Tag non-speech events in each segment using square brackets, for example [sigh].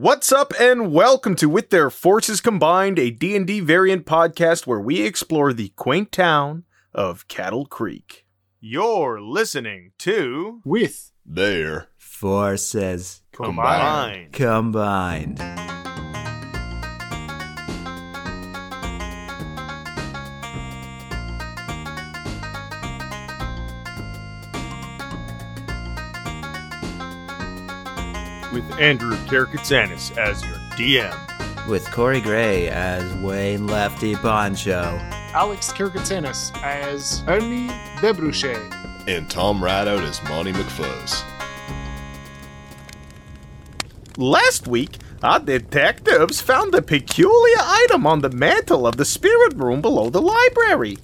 What's up and welcome to With Their Forces Combined, a D&D variant podcast where we explore the quaint town of Cattle Creek. You're listening to with Their Forces Combined. combined. with Andrew Karakatsanis as your DM. With Corey Gray as Wayne Lefty Poncho. Alex Karakatsanis as Ernie Debruchet. And Tom Rideout as Monty McFuzz. Last week, our detectives found a peculiar item on the mantle of the spirit room below the library.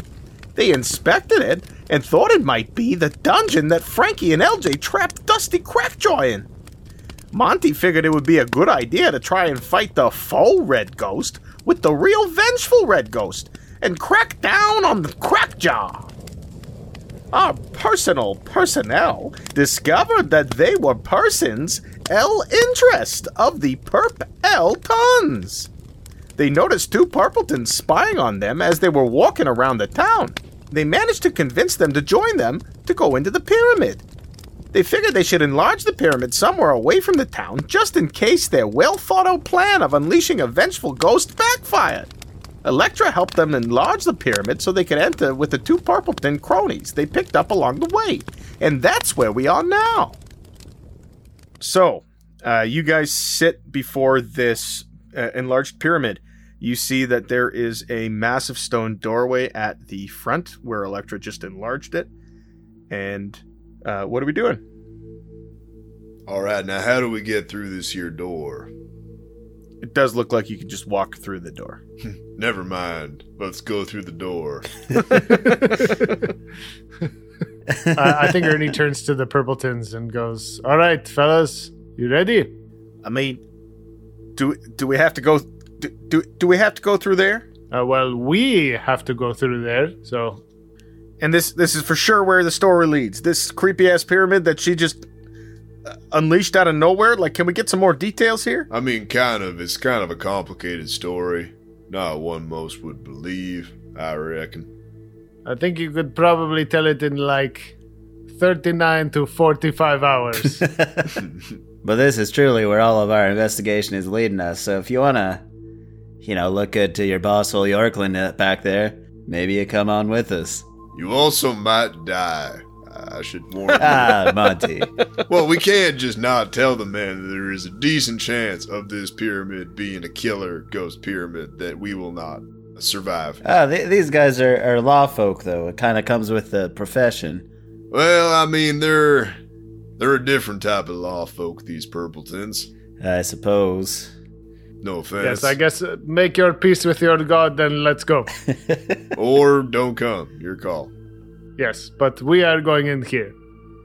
They inspected it and thought it might be the dungeon that Frankie and LJ trapped Dusty Crackjaw in. Monty figured it would be a good idea to try and fight the faux Red Ghost with the real vengeful Red Ghost and crack down on the Crackjaw. Our personal personnel discovered that they were persons L interest of the Perp L Tons. They noticed two Purpletons spying on them as they were walking around the town. They managed to convince them to join them to go into the pyramid. They figured they should enlarge the pyramid somewhere away from the town just in case their well thought out plan of unleashing a vengeful ghost backfired. Electra helped them enlarge the pyramid so they could enter with the two Purpleton cronies they picked up along the way. And that's where we are now. So, uh, you guys sit before this uh, enlarged pyramid. You see that there is a massive stone doorway at the front where Electra just enlarged it. And uh, what are we doing? All right, now how do we get through this here door? It does look like you can just walk through the door. [laughs] Never mind. Let's go through the door. [laughs] I, I think Ernie turns to the Purpletons and goes, All right, fellas, you ready? I mean, do do we have to go? Do do, do we have to go through there? Uh, well, we have to go through there, so And this this is for sure where the story leads. This creepy ass pyramid that she just uh, unleashed out of nowhere. Like, can we get some more details here? I mean, kind of. It's kind of a complicated story. Not one most would believe, I reckon. I think you could probably tell it in like 39 to 45 hours. [laughs] [laughs] But this is truly where all of our investigation is leading us. So if you want to, you know, look good to your boss, Will Yorkland, uh, back there, maybe you come on with us. You also might die. I should warn you. Ah, Monty. well, we can't just not tell the man that there is a decent chance of this pyramid being a killer ghost pyramid that we will not survive. Ah, th- these guys are, are law folk, though. It kind of comes with the profession. Well, I mean, they're they're a different type of law folk. These Purpletons. I suppose. No offense. yes, I guess uh, make your peace with your god, then let's go. [laughs] or don't come. Your call. Yes, but we are going in here.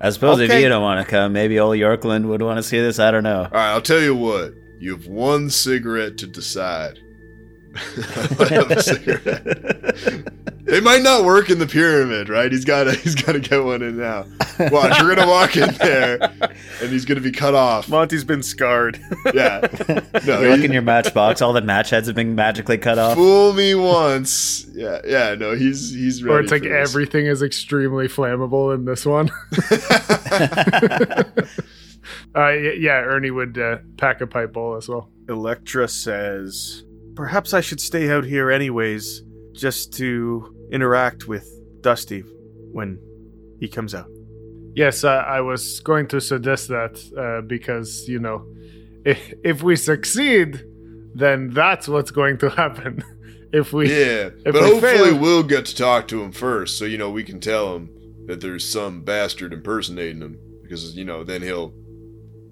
I suppose if you don't want to come, maybe old Yorkland would want to see this. I don't know. All right, I'll tell you what. You have one cigarette to decide. [laughs] I have a cigarette. [laughs] They might not work in the pyramid, right? He's got to [laughs] he's got to get one in now. Watch, we're gonna walk in there, and he's gonna be cut off. Monty's been scarred. Yeah, [laughs] no, You look in your matchbox, all the match heads have been magically cut off. fool me once. Yeah, yeah, no, he's he's ready. or it's like this. everything is extremely flammable in this one. [laughs] uh, yeah, Ernie would uh, pack a pipe bowl as well. Electra says, "Perhaps I should stay out here anyways, just to interact with Dusty when he comes out." Yes, I, I was going to suggest that uh, because, you know, [laughs] if, if we succeed, then that's what's going to happen. [laughs] if we. Yeah, if but we hopefully fail- we'll get to talk to him first, so you know we can tell him that there's some bastard impersonating him, because you know then he'll.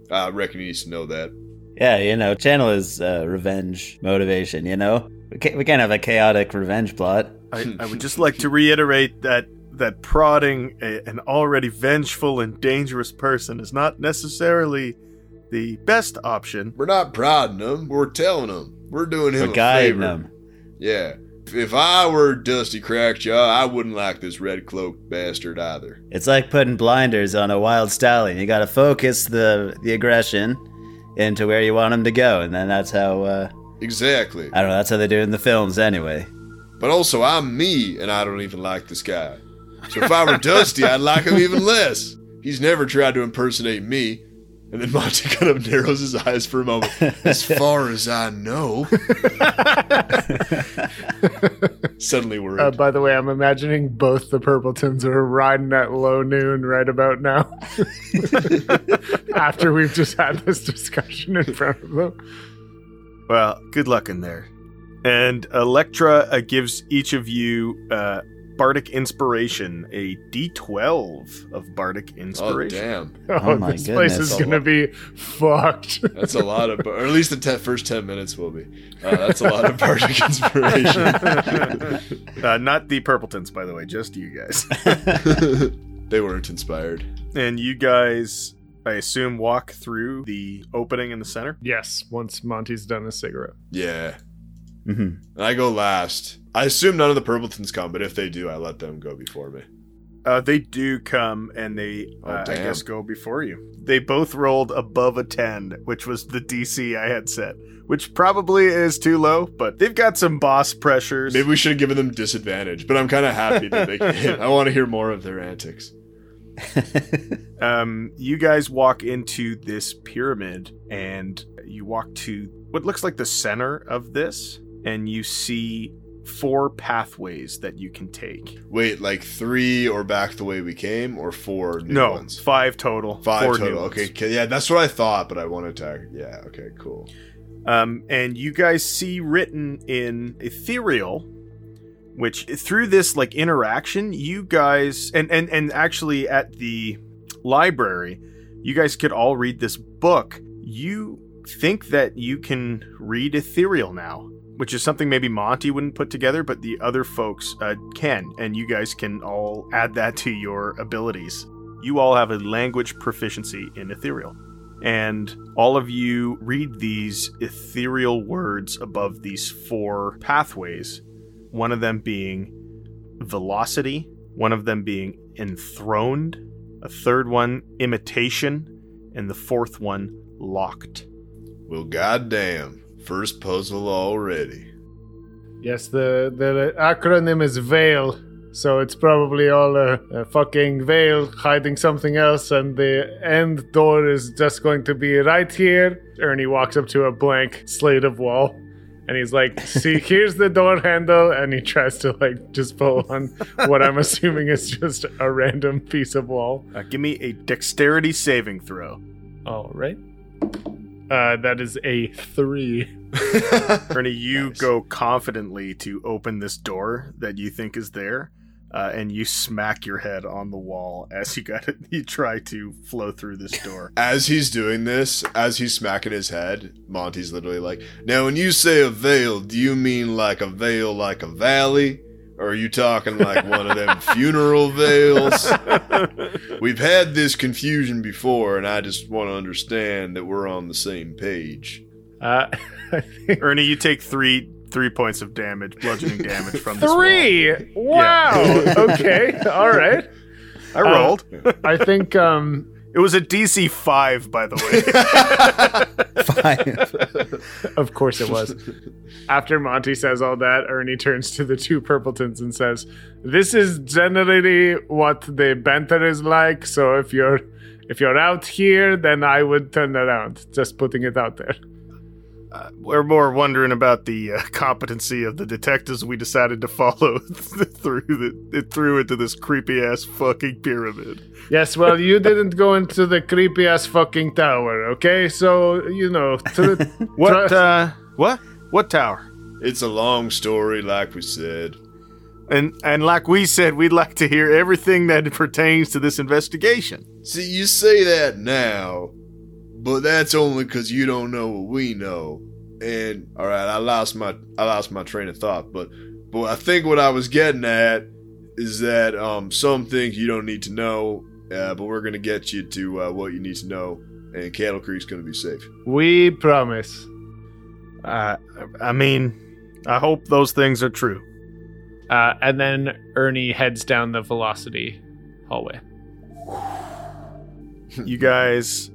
I reckon he needs to know that. Yeah, you know, channel is uh, revenge motivation. You know, we can't we can't have a chaotic revenge plot. I, I would just like to [laughs] reiterate that that prodding a, an already vengeful and dangerous person is not necessarily the best option. We're not prodding him. We're telling him. We're doing him We're a favor. them. Yeah. If, if I were Dusty Crackjaw, I wouldn't like this red cloaked bastard either. It's like putting blinders on a wild stallion. You got to focus the the aggression. into where you want them to go, and then that's how uh, Exactly. I don't know. That's how they do it in the films, anyway. But also, I'm me, and I don't even like this guy. So if I were Dusty, I'd like him even less. He's never tried to impersonate me. And then Monty [laughs] kind of narrows his eyes for a moment. As [laughs] far as I know. [laughs] Suddenly worried. Uh, by the way, I'm imagining both the Purpletons are riding at low noon right about now. After we've just had this discussion in front of them. Well, good luck in there. And Electra uh, gives each of you uh, Bardic Inspiration, a D12 of Bardic inspiration. oh, Inspiration. damn. [laughs] Oh, my this place is going to be fucked. That's a lot of, or at least the te- first 10 minutes will be. Uh, that's a lot of Bardic inspiration. [laughs] [laughs] uh, not the Purpletons, by the way, just you guys. they weren't inspired. and you guys, I assume, walk through the opening in the center. yes, once Monty's done his cigarette. Yeah. Hmm And I go last. I assume none of the Purpletons come, but if they do, I let them go before me. Uh, they do come and they, Oh, uh, I guess, go before you. They both rolled above a 10, which was the DC I had set, which probably is too low, but they've got some boss pressures. Maybe we should have given them disadvantage, but I'm kind of happy that they [laughs] hit. I want to hear more of their antics. [laughs] um, you guys walk into this pyramid and you walk to what looks like the center of this, and you see four pathways that you can take. Wait, like three or back the way we came, or four new no, ones? five total. Five four total. Okay, okay, yeah, that's what I thought, but I wanted to. Yeah, okay, cool. Um, and you guys see written in ethereal, which through this like interaction, you guys and and and actually at the library, you guys could all read this book. You think that you can read ethereal now, which is something maybe Monty wouldn't put together, but the other folks uh, can, and you guys can all add that to your abilities. You all have a language proficiency in ethereal. And all of you read these ethereal words above these four pathways one of them being velocity one of them being enthroned a third one imitation and the fourth one locked. Well, goddamn, first puzzle already. Yes, the, the acronym is VEIL. So it's probably all a, a fucking veil hiding something else, and the end door is just going to be right here. Ernie walks up to a blank slate of wall, and he's like, "See, [laughs] here's the door handle," and he tries to like just pull on what I'm assuming is just a random piece of wall. uh, give me a dexterity saving throw All right. Uh, that is a three. [laughs] ernie you Nice. go confidently to open this door that you think is there uh, and you smack your head on the wall as you got it. [laughs] You try to flow through this door. [laughs] As he's doing this, as he's smacking his head, Monty's literally like, Now, when you say a veil, do you mean like a veil like a valley? Or are you talking like one of them funeral veils? We've had this confusion before, and I just want to understand that we're on the same page. Uh, [laughs] Ernie, you take three three points of damage, bludgeoning damage from this three. Wow. [laughs] okay. All right. I rolled. I think um it was a DC five, by the way. [laughs] Five. of course it was. After Monty says all that, Ernie turns to the two Purpletons and says, "This is generally what the banter is like, so if you're if you're out here, then I would turn around. Just putting it out there." Uh, we're more wondering about the uh, competency of the detectives we decided to follow [laughs] through the through into this creepy ass fucking pyramid. Yes, well, you didn't go into the creepy ass fucking tower, okay? So, you know, to the [laughs] What? Try- uh, what? What tower? It's a long story, like we said. And and like we said, we'd like to hear everything that pertains to this investigation. See, you say that now, but that's only because you don't know what we know. And all right, I lost my I lost my train of thought, but but I think what I was getting at is that um some things you don't need to know, uh, but we're gonna get you to uh, what you need to know, and Cattle Creek's gonna be safe. we promise. Uh, I mean, I hope those things are true. Uh, and then Ernie heads down the velocity hallway. [laughs] you guys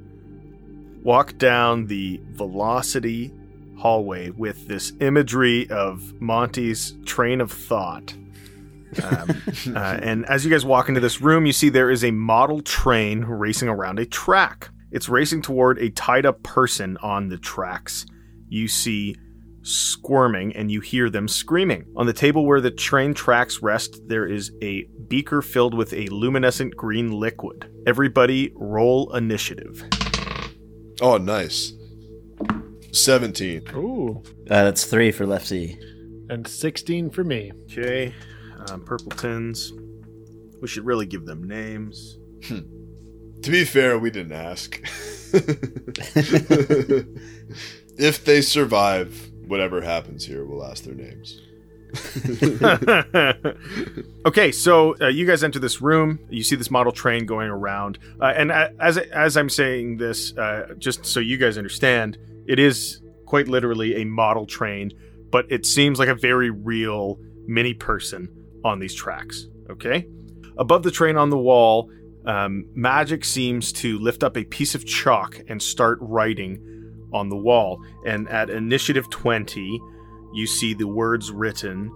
walk down the velocity hallway with this imagery of Monty's train of thought. Um, [laughs] uh, and as you guys walk into this room, you see there is a model train racing around a track. It's racing toward a tied up person on the tracks. You see squirming and you hear them screaming. On the table where the train tracks rest, there is a beaker filled with a luminescent green liquid. Everybody roll initiative. Oh, nice. 17. Ooh. Uh, that's three for Lefty. And 16 for me. Okay, um, Purpletons. We should really give them names. To be fair, we didn't ask. [laughs] [laughs] if they survive, whatever happens here, we'll ask their names. [laughs] okay, so uh, you guys enter this room. You see this model train going around, uh, and uh, as as I'm saying this, uh, just so you guys understand, it is quite literally a model train, but it seems like a very real mini person on these tracks. Okay, above the train on the wall, um, Magic seems to lift up a piece of chalk and start writing on the wall. And at initiative twenty, you see the words written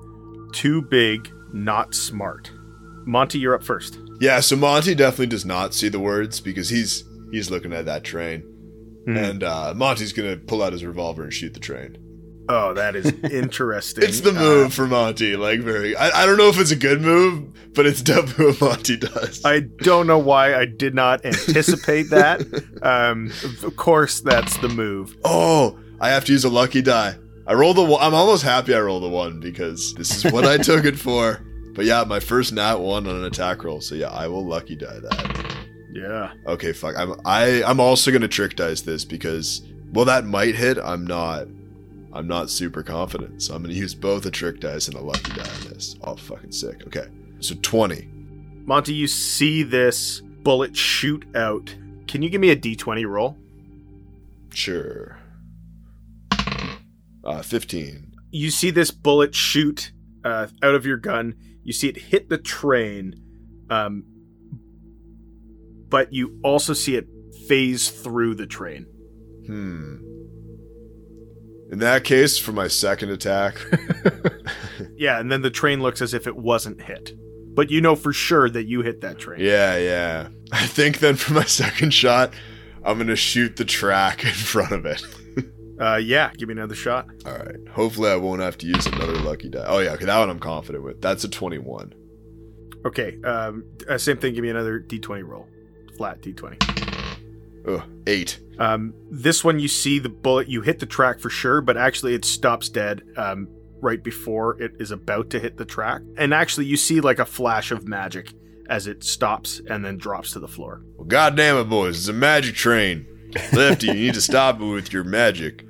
too big, not smart. Monty, you're up first. Yeah, so Monty definitely does not see the words because he's he's looking at that train. Hmm. And uh, Monty's gonna pull out his revolver and shoot the train. Oh, that is [laughs] interesting. It's the Uh, move for Monty, like very. I, I don't know if it's a good move, but it's [laughs] definitely what Monty does. I don't know why I did not anticipate that. [laughs] Um, of course, that's the move. oh, I have to use a lucky die. I rolled the one. I'm almost happy I rolled the one because this is what I [laughs] took it for. But yeah, my first nat one on an attack roll. So yeah, I will lucky die that. Yeah. Okay, fuck. I'm I I'm also gonna trick dice this because well that might hit. I'm not. I'm not super confident, so I'm gonna use both a trick dice and a lucky die on this. Oh, fucking sick. Okay, so twenty. Monty, you see this bullet shoot out. Can you give me a d20 roll? Sure. Uh, fifteen. You see this bullet shoot uh, out of your gun. You see it hit the train, um, but you also see it phase through the train. Hmm. In that case, for my second attack, [laughs] Yeah, and then the train looks as if it wasn't hit. But you know for sure that you hit that train. yeah, yeah. I think then for my [laughs] second shot, I'm gonna shoot the track in front of it. Uh, yeah, give me another shot. All right. Hopefully, I won't have to use another lucky die. Oh yeah, okay, that one I'm confident with. That's a 21. Okay, um, uh, same thing. Give me another d20 roll. Flat d20. Oh, eight. Um, this one, you see the bullet, you hit the track for sure, but actually it stops dead um, right before it is about to hit the track. And actually, you see like a flash of magic as it stops and then drops to the floor. Well, goddamn it, boys! It's a magic train. Lefty, you need to stop it with your magic.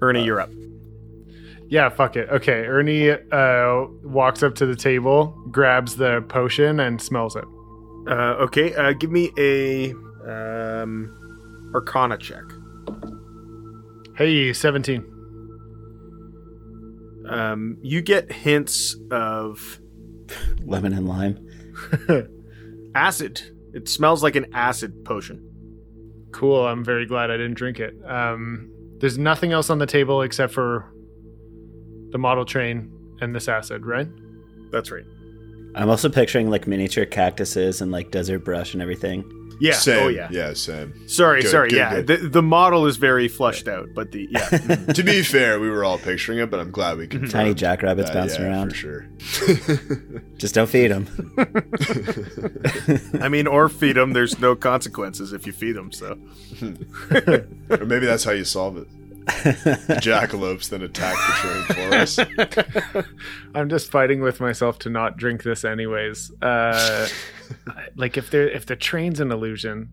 Ernie, you're up. Yeah, fuck it. Okay, Ernie uh, walks up to the table, grabs the potion, and smells it. Uh, okay, uh, give me a um, Arcana check. Hey, 17. Um, you get hints of Lemon and lime. [laughs] acid. It smells like an acid potion. Cool. I'm very glad I didn't drink it. Um, there's nothing else on the table except for the model train and this acid, right? That's right. I'm also picturing like miniature cactuses and like desert brush and everything. Yeah. Oh, same. Oh yeah. Yeah, same. Sorry, Good, sorry. good, yeah, good. The, the model is very flushed out, but the yeah. [laughs] to be fair, we were all picturing it, but I'm glad we confirmed. Mhm. Tiny jackrabbits that, bouncing yeah, around. For sure. [laughs] Just don't feed them. I mean, or feed them. There's no consequences if you feed them. So [laughs] or maybe that's how you solve it. [laughs] Jackalopes then attack the train for us. [laughs] I'm just fighting with myself to not drink this anyways. Uh, [laughs] like if there if the train's an illusion,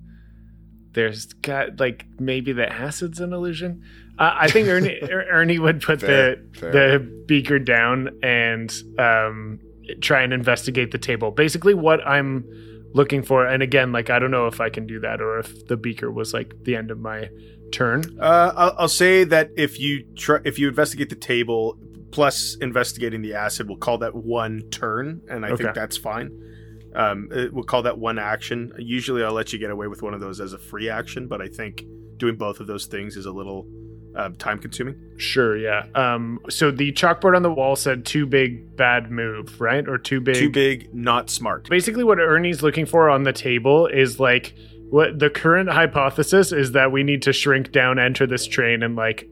there's got like maybe the acid's an illusion. Uh, I think Ernie Er- Ernie would put Fair, the fair. the beaker down and um, try and investigate the table. Basically, what I'm looking for, and again, like I don't know if I can do that or if the beaker was like the end of my turn. uh, I'll, I'll say that if you try, if you investigate the table plus investigating the acid, we'll call that one turn, and I Okay. think that's fine. Um, it- we'll call that one action. Usually, I'll let you get away with one of those as a free action, but I think doing both of those things is a little uh, time consuming. Sure, yeah. Um, so the chalkboard on the wall said too big, bad move, right? Or too big. Too big, not smart. Basically, what Ernie's looking for on the table is like what the current hypothesis is that we need to shrink down, enter this train, and like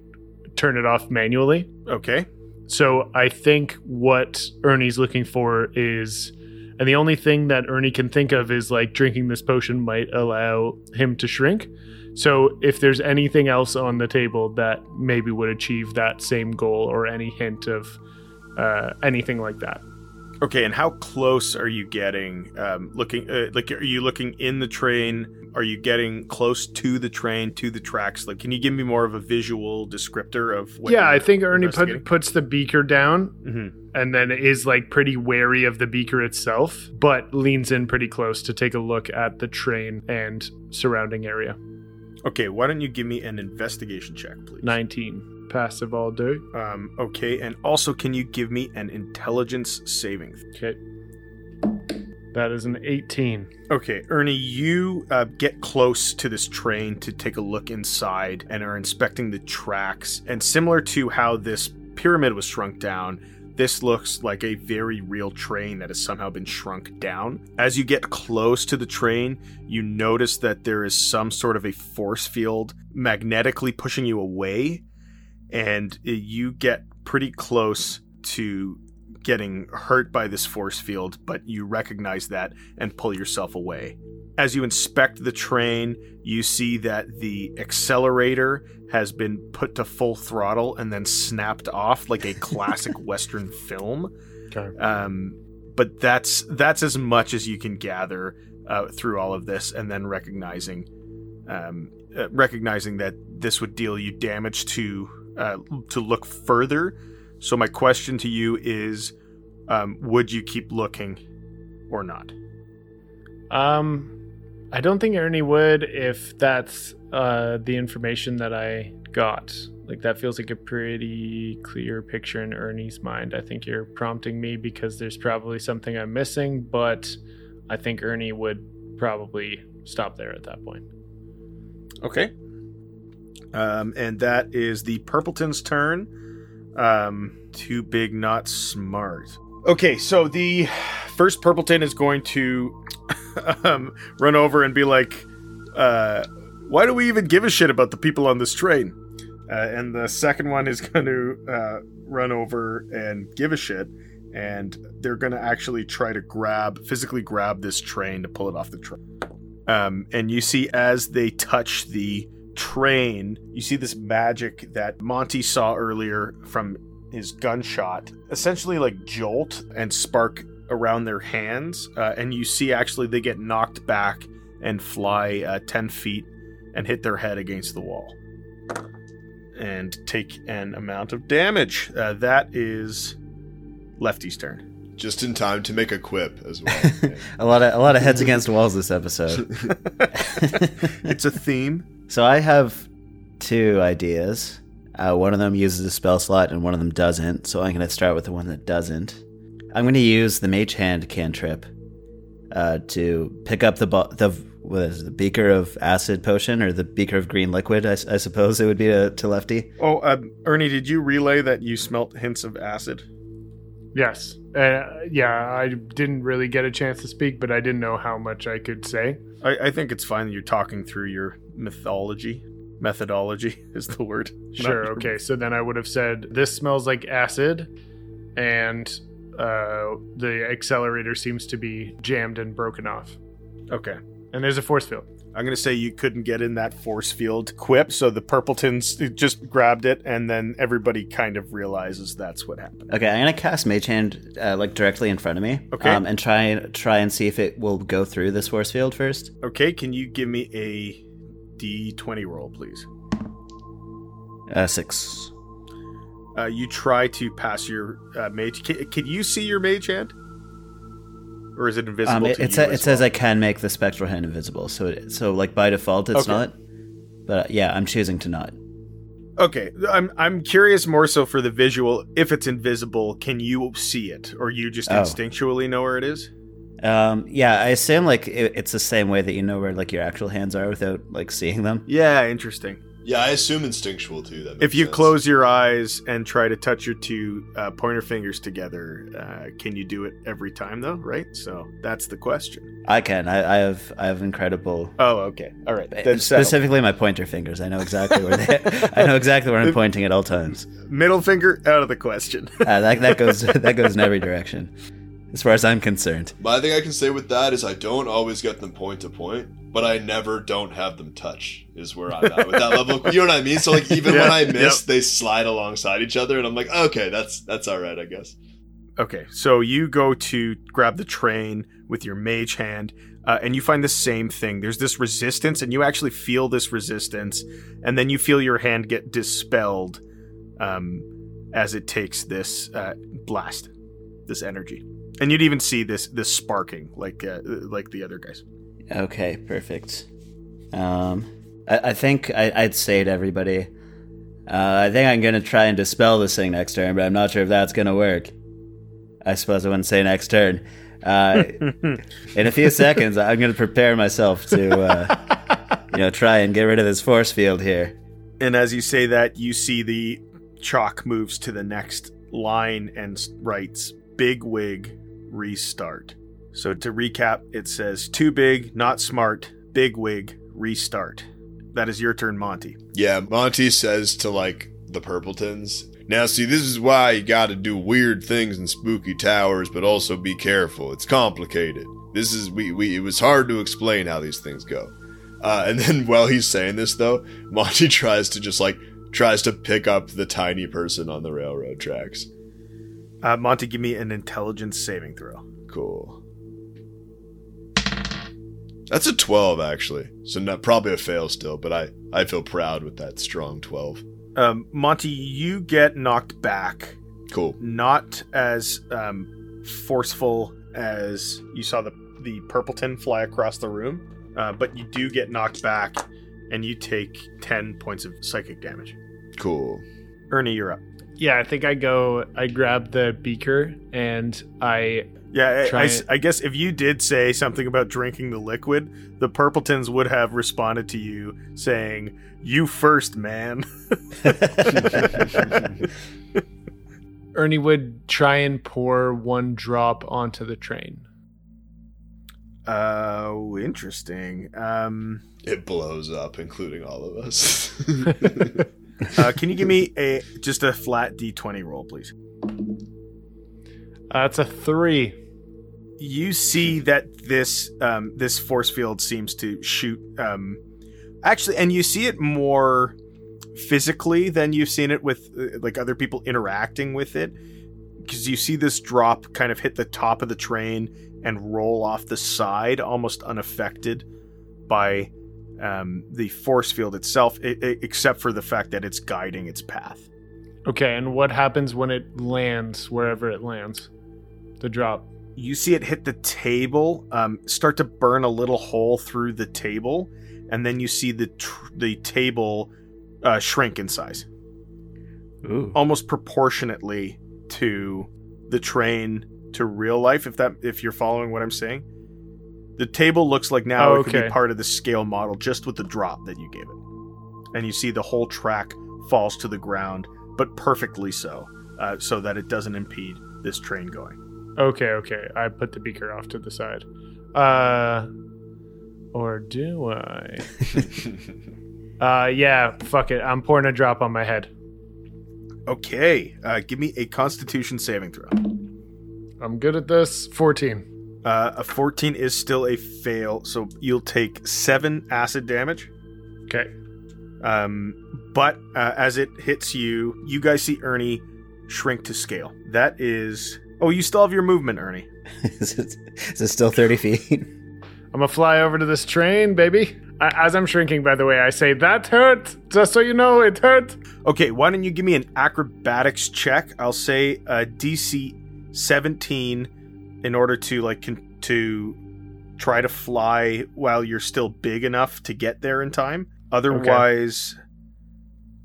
turn it off manually. Okay. So I think what Ernie's looking for is, and the only thing that Ernie can think of is like drinking this potion might allow him to shrink. So if there's anything else on the table that maybe would achieve that same goal or any hint of uh, anything like that. Okay, and how close are you getting? Um, looking uh, like, are you looking in the train? Are you getting close to the train, to the tracks? Like, can you give me more of a visual descriptor of what? yeah, I think Ernie put, puts the beaker down Mhm. and then is like pretty wary of the beaker itself, but leans in pretty close to take a look at the train and surrounding area. Okay, why don't you give me an investigation check, please? 19. Passive all day. Um, okay, and also, can you give me an intelligence saving? Okay. That is an 18. Okay, Ernie, you uh, get close to this train to take a look inside and are inspecting the tracks. And similar to how this pyramid was shrunk down, this looks like a very real train that has somehow been shrunk down. As you get close to the train, you notice that there is some sort of a force field magnetically pushing you away, and you get pretty close to getting hurt by this force field, but you recognize that and pull yourself away. As you inspect the train, you see that the accelerator has been put to full throttle and then snapped off like a classic [laughs] Western film. Okay. Um, but that's that's as much as you can gather uh, through all of this, and then recognizing um, uh, recognizing that this would deal you damage to uh, to look further. So my question to you is, um, would you keep looking or not? Um, I don't think Ernie would if that's uh, the information that I got. Like that feels like a pretty clear picture in Ernie's mind. I think you're prompting me because there's probably something I'm missing, but I think Ernie would probably stop there at that point. Okay. Um, and that is the Purpleton's turn. Um, too big, not smart. Okay, so the first Purpleton is going to um, run over and be like, uh, "Why do we even give a shit about the people on this train?" Uh, and the second one is [laughs] going to uh, run over and give a shit, and they're going to actually try to grab, physically grab this train to pull it off the train. Um, and you see as they touch the train, you see this magic that Monty saw earlier from his gunshot, essentially like jolt and spark around their hands. Uh, and you see actually they get knocked back and fly uh, 10 feet and hit their head against the wall and take an amount of damage. Uh, that is Lefty's turn. Just in time to make a quip as well. [laughs] a lot of a lot of heads against walls this episode. [laughs] It's a theme. So I have two ideas. Uh, one of them uses a spell slot, and one of them doesn't. So I'm going to start with the one that doesn't. I'm going to use the Mage Hand cantrip uh, to pick up the bo- the what is it, the beaker of acid potion or the beaker of green liquid. I suppose it would be to, to Lefty. Oh, uh, Ernie, did you relay that you smelt hints of acid? Yes. Uh, yeah, I didn't really get a chance to speak, but I didn't know how much I could say. I, I think it's fine that you're talking through your mythology. Methodology [laughs] is the word. [laughs] Sure. Okay. [laughs] So then I would have said, "This smells like acid," and uh, the accelerator seems to be jammed and broken off. Okay. And there's a force field. I'm going to say you couldn't get in that force field quip, so the Purpletons just grabbed it, and then everybody kind of realizes that's what happened. Okay, I'm gonna cast Mage Hand uh, like directly in front of me. Okay. Um, and try and try and see if it will go through this force field first. Okay, can you give me a d20 roll, please? Uh, six. Uh, you try to pass your uh, mage. Can, can you see your mage hand? Or is it invisible Um, it, to it, sa- it says? I can make the spectral hand invisible, so it, so like by default it's Okay. not. But uh, yeah, I'm choosing to not. Okay, I'm I'm curious more so for the visual. If it's invisible, can you see it, or you just Oh. instinctually know where it is? Um, yeah, I assume like it, it's the same way that you know where like your actual hands are without like seeing them. Yeah, interesting. Yeah, I assume instinctual too. That If you sense. close your eyes and try to touch your two uh, pointer fingers together, uh, can you do it every time though? Right. So that's the question. I can. I, I have. I have incredible. Oh, okay. All right. Then settle. Specifically, my pointer fingers. I know exactly where they. I know exactly where I'm [laughs] pointing at all times. middle finger out of the question. Uh, that that goes [laughs] that goes in every direction, as far as I'm concerned. My thing I can say with that is I don't always get them point to point, but I never don't have them touch. Is where I'm at with that level. You know what I mean? So like even when I miss, yep. they slide alongside each other, and I'm like, okay, that's that's all right, I guess. Okay, so you go to grab the train with your mage hand, uh, and you find the same thing. There's this resistance, and you actually feel this resistance, and then you feel your hand get dispelled um, as it takes this uh, blast, this energy, and you'd even see this this sparking like uh, like the other guys. Okay, perfect. Um, I, I think I, I'd say to everybody, uh, I think I'm gonna try and dispel this thing next turn, but I'm not sure if that's gonna work. I suppose I wouldn't say next turn. Uh, [laughs] in a few seconds, I'm gonna prepare myself to, uh, you know, try and get rid of this force field here. And as you say that, you see the chalk moves to the next line and writes "Big Wig Restart." So to recap, it says "Too big, not smart. Big Wig Restart." That is your turn, Monty. Yeah, Monty says to like the Purpletons. Now, see, this is why you got to do weird things in spooky towers, but also be careful. It's complicated. This is we we. It was hard to explain how these things go. Uh, and then [laughs] while he's saying this, though, Monty [laughs] tries to just like tries to pick up the tiny person on the railroad tracks. Uh, Monty, give me an intelligence saving throw. Cool. That's a twelve, actually. So not probably a fail still, but I I feel proud with that strong twelve. Um, Monty, you get knocked back, Cool. not as um, forceful as you saw the the Purpleton fly across the room, uh, but you do get knocked back, and you take ten points of psychic damage. Cool. Ernie, you're up. Yeah, I think I go. I grab the beaker and I. Yeah, I- I, Try s- it. I guess if you did say something about drinking the liquid, the Purpletons would have responded to you saying, "You first, man." [laughs] Ernie would try and pour one drop onto the train. Oh, interesting. Um, It blows up, including all of us. [laughs] [laughs] uh, can you give me a just a flat d20 roll, please? Uh, that's a three. You see that this um, this force field seems to shoot. Um, actually, and you see it more physically than you've seen it with uh, like other people interacting with it, because you see this drop kind of hit the top of the train and roll off the side, almost unaffected by um, the force field itself, i i except for the fact that it's guiding its path. Okay, and what happens when it lands wherever it lands? The drop. you see it hit the table, um, start to burn a little hole through the table, and then you see the tr- the table uh, shrink in size, Ooh. almost proportionately to the train to real life. If that if you're following what I'm saying, the table looks like now Oh, it could be part of the scale model just with the drop that you gave it, and you see the whole track falls to the ground, but perfectly so, uh, so that it doesn't impede this train going. Okay, okay. I put the beaker off to the side. Uh, or do I? [laughs] Uh, yeah. Fuck it. I'm pouring a drop on my head. Okay, uh, give me a Constitution saving throw. I'm good at this. Fourteen. Uh, a 14 is still a fail, so you'll take seven acid damage. Okay. Um, but uh, as it hits you, you guys see Ernie shrink to scale. That is. Oh, you still have your movement, Ernie. [laughs] is, it, is it still 30 feet? I'm gonna fly over to this train, baby. I, as I'm shrinking, by the way, I say that hurt. Just so you know, it hurt. Okay, why don't you give me an acrobatics check? I'll say a DC 17 in order to like con- to try to fly while you're still big enough to get there in time. Otherwise,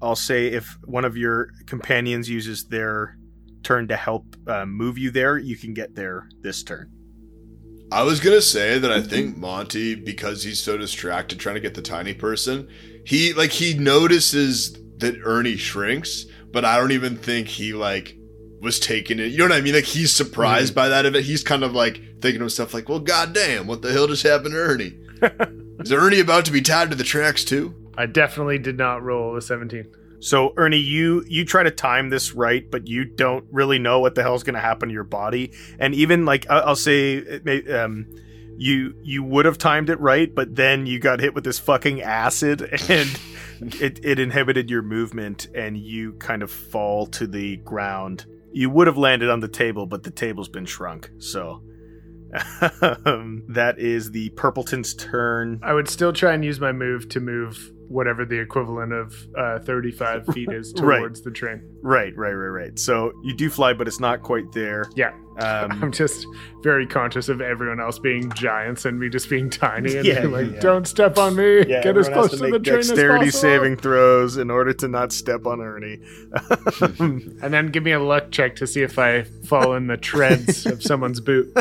I'll say if one of your companions uses their turn to help uh, move you there, you can get there this turn. I was gonna say that I think Monty, because he's so distracted trying to get the tiny person, he like he notices that Ernie shrinks, but I don't even think he like was taking it. You know what I mean? Like he's surprised by that event. He's kind of like thinking to himself, like, "Well, goddamn, what the hell just happened to Ernie? [laughs] Is Ernie about to be tied to the tracks too?" I definitely did not roll a 17. So Ernie, you you try to time this right, but you don't really know what the hell's going to happen to your body. And even like I- I'll say, it may- um, you you would have timed it right, but then you got hit with this fucking acid, [laughs] and it it inhibited your movement, and you kind of fall to the ground. You would have landed on the table, but the table's been shrunk. So [laughs] um, that is the Purpleton's turn. I would still try and use my move to move whatever the equivalent of uh, 35 [laughs] feet is Right. towards the train. Right, right, right, right. So you do fly, but it's not quite there. Yeah. Um, [laughs] I'm just very conscious of everyone else being giants and me just being tiny and Yeah, like, yeah. don't step on me. Yeah, Get as close to, the train as dexterity possible. saving throws in order to not step on Ernie. [laughs] And then give me a luck check to see if I fall in the treads of someone's boot.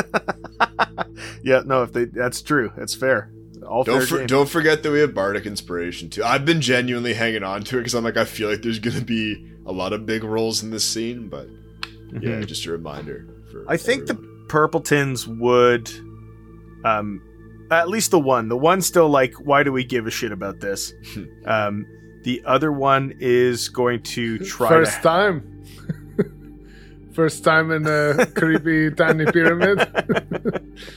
yeah, no, if they that's true, that's fair. All Don't fair for, game. don't forget that we have bardic inspiration too. I've been genuinely hanging on to it because I'm like I feel like there's gonna be a lot of big roles in this scene, but yeah, Mhm. just a reminder. For I think the everyone. Purpletons would, um, at least the one. The one still like, why do we give a shit about this? [laughs] um, the other one is going to try First to. time. First time in a creepy tiny pyramid.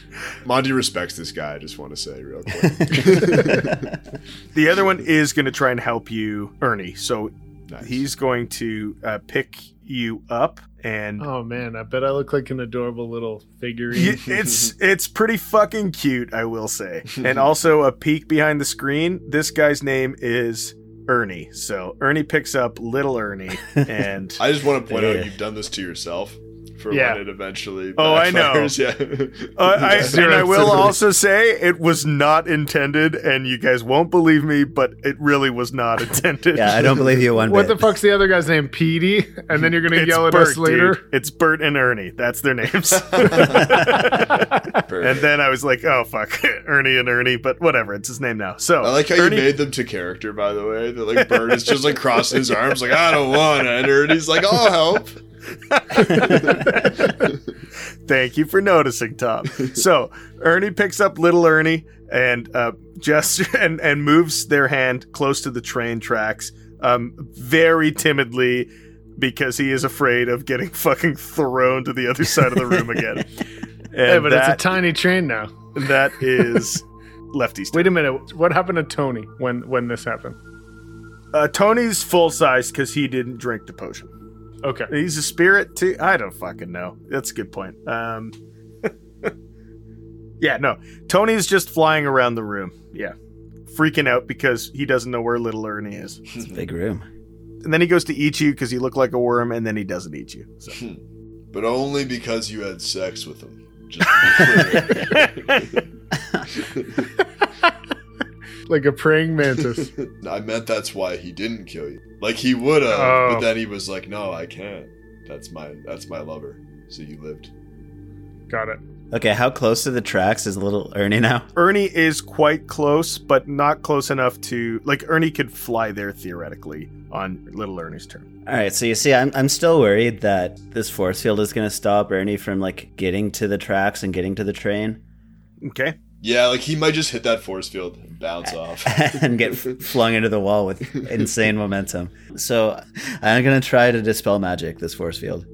[laughs] Monty respects this guy. I just want to say real quick. [laughs] The other one is going to try and help you, Ernie. So Nice. he's going to uh, pick you up and oh man, I bet I look like an adorable little Y- figurine. it's [laughs] it's pretty fucking cute, I will say. And also a peek behind the screen. This guy's name is Ernie. So Ernie picks up little Ernie, [laughs] and I just want to point Yeah. out you've done this to yourself for Yeah. when it eventually. Oh, I know. Yeah. uh, I, [laughs] and I will also say it was not intended, and you guys won't believe me, but it really was not [laughs] intended. yeah, I don't believe you one what bit. the fuck's the other guy's name? Petey? And then you're gonna yell at Bert, us later? dude. It's Bert and Ernie. That's their names. [laughs] and then I was like, "Oh fuck, Ernie and Ernie," but whatever. It's his name now. So I like how Ernie, you made them to character, by the way. That like Bert is just like crossing his arms, like I don't want it, and he's like, I'll help. [laughs] Thank you for noticing, Tom. so Ernie picks up little Ernie and uh, gesture [laughs] and, and moves their hand close to the train tracks, um, very timidly because he is afraid of getting [laughs] fucking thrown to the other side of the room again. And Yeah, but that, it's a tiny train now. that is Lefty's. Wait a minute. What happened to Tony when when this happened? Uh, Tony's full size because he didn't drink the potion. Okay. He's a spirit too. I don't fucking know. That's a good point. Um, [laughs] yeah, no. Tony's just flying around the room. Yeah, freaking out because he doesn't know where little Ernie is. It's a big room. And then he goes to eat you because you look like a worm, and then he doesn't eat you. So. But only because you had sex with him. [laughs] [laughs] Like a praying mantis. [laughs] I meant that's why he didn't kill you. Like he would have, Oh. but then he was like, "No, I can't. That's my that's my lover." So you lived. Got it. Okay, how close to the tracks is little Ernie now? [laughs] Ernie is quite close, but not close enough to like Ernie could fly there theoretically on little Ernie's turn. All right, so you see, I'm I'm still worried that this force field is going to stop Ernie from like getting to the tracks and getting to the train Okay. Yeah, like he might just hit that force field and bounce off. [laughs] and get flung into the wall with insane momentum. So I'm going to try to dispel magic this force field.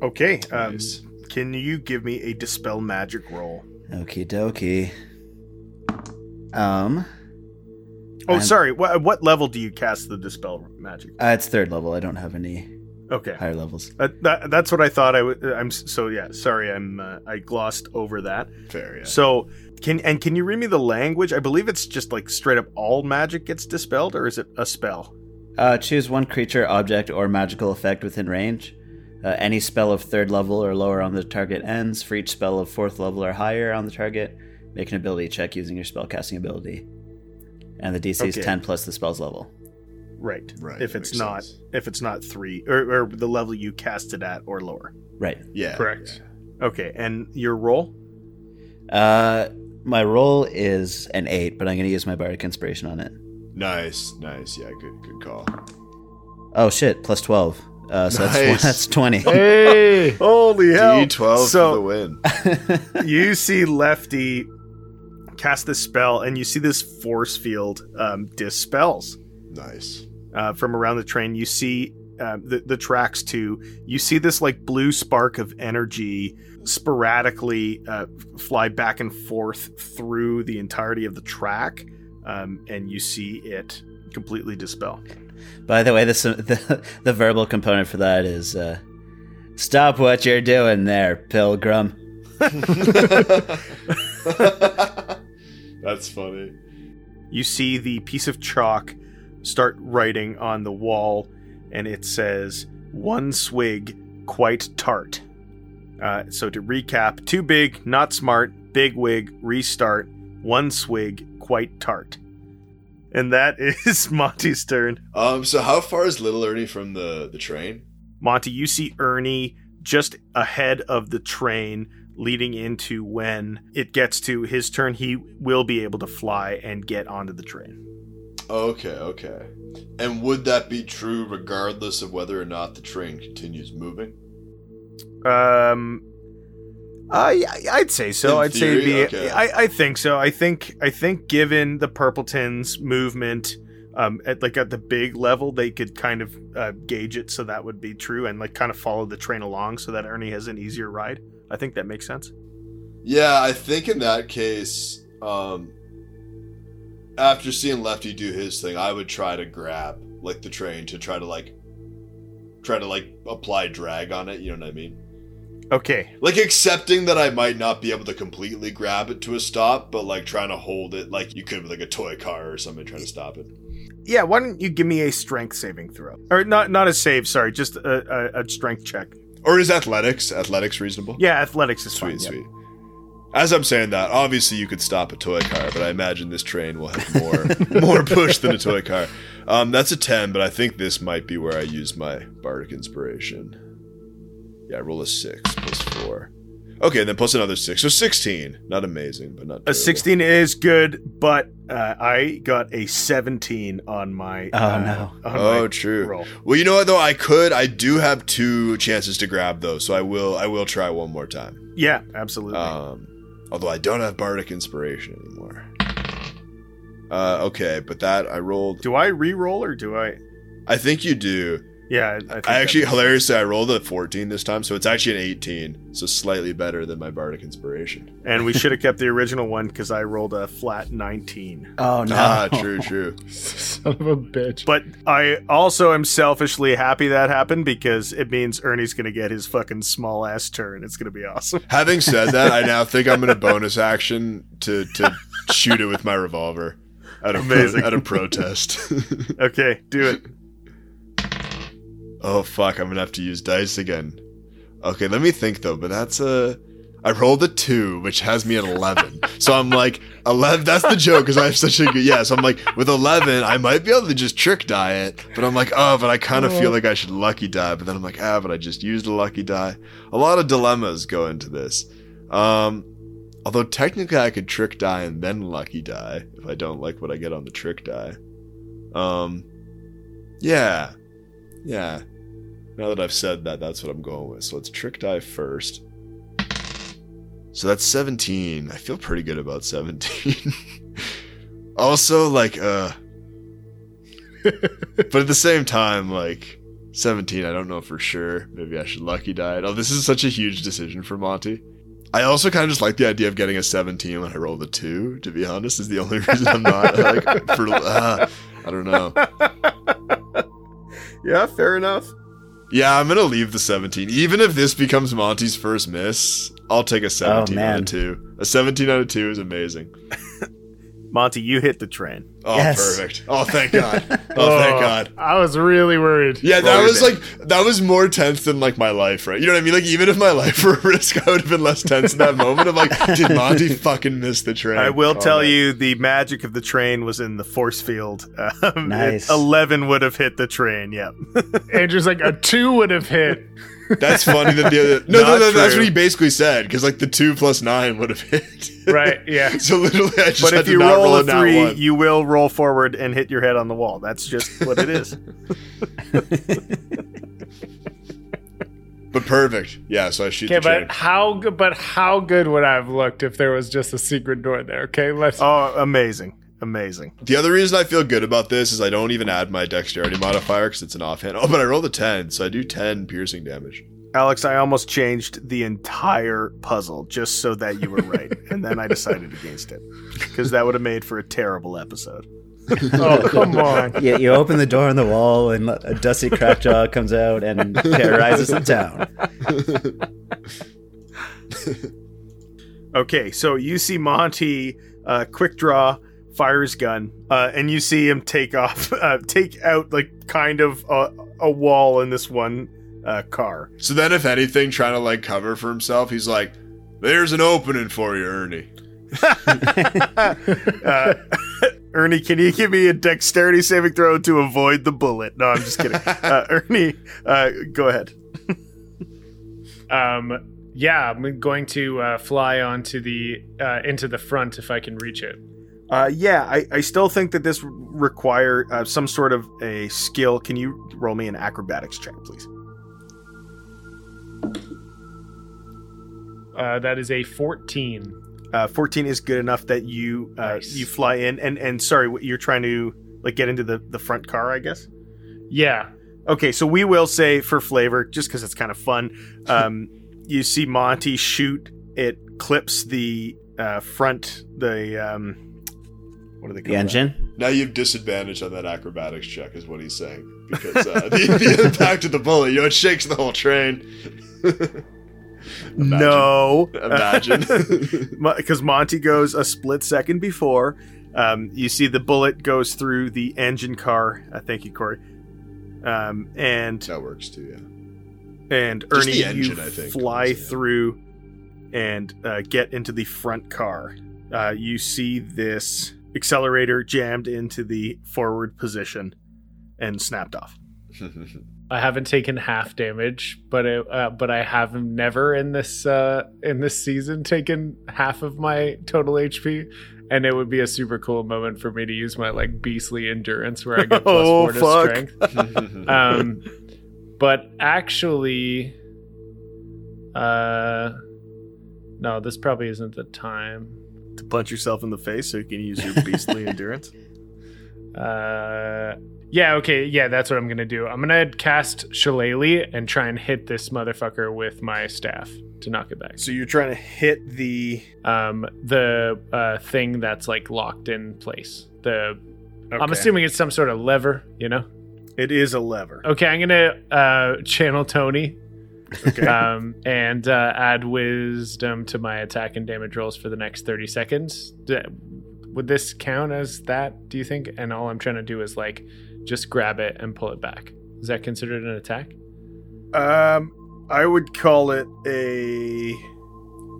Okay. Um, Nice. Can you give me a dispel magic roll? Okie dokie. Um, Oh, I'm- sorry. What, what level do you cast the dispel magic? uh, it's third level. I don't have any Okay. higher levels. Uh, that, that's what I thought. I would. I'm so yeah. Sorry, I'm. Uh, I glossed over that. Fair, yeah. So can and can you read me the language? I believe it's just like straight up all magic gets dispelled, or is it a spell? Uh, choose one creature, object, or magical effect within range. Uh, any spell of third level or lower on the target ends. For each spell of fourth level or higher on the target, make an ability check using your spellcasting ability. And the DC is 10 plus the spell's level. Right. Right, If it's not, sense. if it's not three, or, or the level you cast it at, or lower. Right. yeah. Correct. Okay. And your roll. Uh, my roll is an eight, but I'm gonna use my bardic inspiration on it. Nice, nice. Yeah, good, good call. Oh shit! Plus twelve. Uh, so Nice. that's that's twenty. Hey! [laughs] Holy hell! D12 So- for the win. [laughs] you see Lefty cast this spell, and you see this force field um, dispels Nice. uh, from around the train. You see uh, the the tracks to, You see this like blue spark of energy sporadically uh, fly back and forth through the entirety of the track, um, and you see it completely dispel. By the way, this [laughs] the the verbal component for that is uh, stop what you're doing there, pilgrim. [laughs] [laughs] That's funny. you see the piece of chalk start writing on the wall, and it says, One swig, quite tart. Uh, so to recap, too big, not smart, big wig, restart, one swig, quite tart. And that [laughs] is Monty's turn. Um, so how far is Little Ernie from the the train? Monty, you see Ernie just ahead of the train leading into when it gets to his turn, he will be able to fly and get onto the train. Okay, okay. And would that be true regardless of whether or not the train continues moving? Um, I I'd say so. In I'd say it'd be. Okay. I, I think so. I think. I think given the Purpleton's movement, um, at like at the big level, they could kind of uh, gauge it so that would be true, and like kind of follow the train along so that Ernie has an easier ride. I think that makes sense. Yeah, I think in that case, um, after seeing Lefty do his thing, I would try to grab like the train to try to like try to like apply drag on it. You know what I mean? Okay. Like accepting that I might not be able to completely grab it to a stop, but like trying to hold it like you could with like a toy car or something trying to stop it. Yeah. Why don't you give me a strength saving throw, or not? Not a save. Sorry, just a, a, a strength check. Or is athletics? Athletics reasonable? Yeah, athletics is Sweet, fine. yeah. Sweet. As I'm saying that, obviously you could stop a toy car, but I imagine this train will have more [laughs] more push than a toy car. Um, that's a ten, but I think this might be where I use my bardic inspiration. Yeah, roll a six plus four. Okay, then plus another six, so sixteen. Not amazing, but not A 16 is good, but uh, I got a 17 on my. Oh, uh, no. on Oh, my true. roll. Well, you know what though? I could. I do have two chances to grab though, so I will. I will try one more time. Yeah, absolutely. Um, although I don't have bardic inspiration anymore. Uh, okay, but that I rolled. do I re-roll or do I? I think you do. Yeah, I, think I actually hilariously I rolled a 14 this time, so it's actually an 18, so slightly better than my bardic inspiration. And we should have [laughs] kept the original one because I rolled a flat 19. Oh no! Ah, true, true. [laughs] Son of a bitch. But I also am selfishly happy that happened because it means Ernie's gonna get his fucking small ass turn. It's gonna be awesome. [laughs] Having said that, I now think I'm in a bonus action to to shoot it with my revolver. Out of Amazing. out of protest. Okay, do it. Oh fuck, I'm gonna have to use dice again. Okay, let me think though. But that's a. I rolled a two, which has me at eleven. [laughs] so I'm like eleven. That's the joke, because I have such a good. Yeah, so I'm like with eleven, I might be able to just trick die it. But I'm like, oh, but I kind of feel like I should lucky die. But then I'm like, ah, but I just used a lucky die. A lot of dilemmas go into this. Um, although technically I could trick die and then lucky die if I don't like what I get on the trick die. Um, yeah, yeah. Now that I've said that, that's what I'm going with. So let's trick die first. So that's 17. I feel pretty good about 17. [laughs] also, like, uh. [laughs] but at the same time, like, 17, I don't know for sure. Maybe I should lucky die it. Oh, this is such a huge decision for Monty. I also kind of just like the idea of getting a 17 when I roll the 2, to be honest, is the only [laughs] reason I'm not, like, for. Uh, I don't know. Yeah, fair enough. Yeah, I'm gonna leave the 17. Even if this becomes Monty's first miss, I'll take a 17 out of 2. A 17 out of 2 is amazing. Monty, you hit the train. Oh, Yes. perfect. Oh, thank [laughs] God. Oh, thank God. I was really worried. Yeah, that was like that was more tense than like my life, right? You know what I mean? Like even if my life [laughs] were a risk, I would have been less tense in that [laughs] moment. I'm like, did Monty fucking miss the train? I will Oh, tell man. you, the magic of the train was in the force field. Um, Nice. Eleven would have hit the train. Yep. Andrew's like a two would have hit. That's funny that the other [laughs] no, no, Not no, that's what he basically said because like the two plus nine would have hit. [laughs] Right, yeah. so literally, I just but had if to you not roll a three, one. you will roll forward and hit your head on the wall. That's just what it is. [laughs] But perfect. Yeah, so I shoot Okay, the but how good? But how good would I have looked if there was just a secret door there? Okay, let's. oh, amazing, amazing. The other reason I feel good about this is I don't even add my dexterity modifier because it's an offhand. Oh, but I rolled a 10, so I do 10 piercing damage. Alex, I almost changed the entire puzzle just so that you were right, [laughs] and then I decided against it because that would have made for a terrible episode. [laughs] oh, come on. You, you open the door on the wall, and a dusty crackjaw comes out and terrorizes the town. [laughs] Okay, so you see Monty uh, quick draw, fire his gun, uh, and you see him take off, [laughs] uh, take out like kind of a, a wall in this one uh, car. So then, if anything, trying to like cover for himself, he's like, "There's an opening for you, Ernie." [laughs] [laughs] Uh, Ernie, can you give me a dexterity saving throw to avoid the bullet? No, I'm just kidding. Uh, Ernie, uh, go ahead. Um, yeah, I'm going to uh, fly onto the uh, into the front if I can reach it. Uh, yeah, I, I still think that this require uh, some sort of a skill. Can you roll me an acrobatics check, please? Uh, that is a 14. Uh, 14 is good enough that you uh, Nice. you fly in and and sorry, you're trying to like get into the the front car, I guess. Yeah. Okay, so we will say for flavor, just because it's kind of fun. [laughs] Um, you see Monty shoot. It clips the uh, front, the um, what do they call The engine? Now you have disadvantage on that acrobatics check, is what he's saying, because uh, [laughs] the, the impact of the bullet, you know, it shakes the whole train. That? [laughs] No, Imagine. [laughs] because Monty goes a split second before. Um, you see the bullet goes through the engine car. Uh, thank you, Corey. Um, and that works too. Yeah. and Ernie, engine, you I think, fly honestly. through and uh, get into the front car. Uh, you see this accelerator jammed into the forward position and snapped off. [laughs] I haven't taken half damage, but it, uh, but I have never in this uh, in this season taken half of my total HP, and it would be a super cool moment for me to use my like beastly endurance where I get [laughs] plus Oh, four to fuck. strength. [laughs] Um, but actually, uh, no, this probably isn't the time. To punch yourself in the face so you can use your beastly [laughs] endurance. Uh, yeah, okay, yeah, that's what I'm gonna do. I'm gonna cast Shillelagh and try and hit this motherfucker with my staff to knock it back. So you're trying to hit the. Um, the uh, thing that's like locked in place. The I'm assuming it's some sort of lever, you know. it is a lever. Okay, I'm gonna uh, channel Tony Okay. [laughs] um, and uh, add wisdom to my attack and damage rolls for the next 30 seconds. D- would this count as that, do you think? And all I'm trying to do is like just grab it and pull it back. Is that considered an attack? um, I would call it a.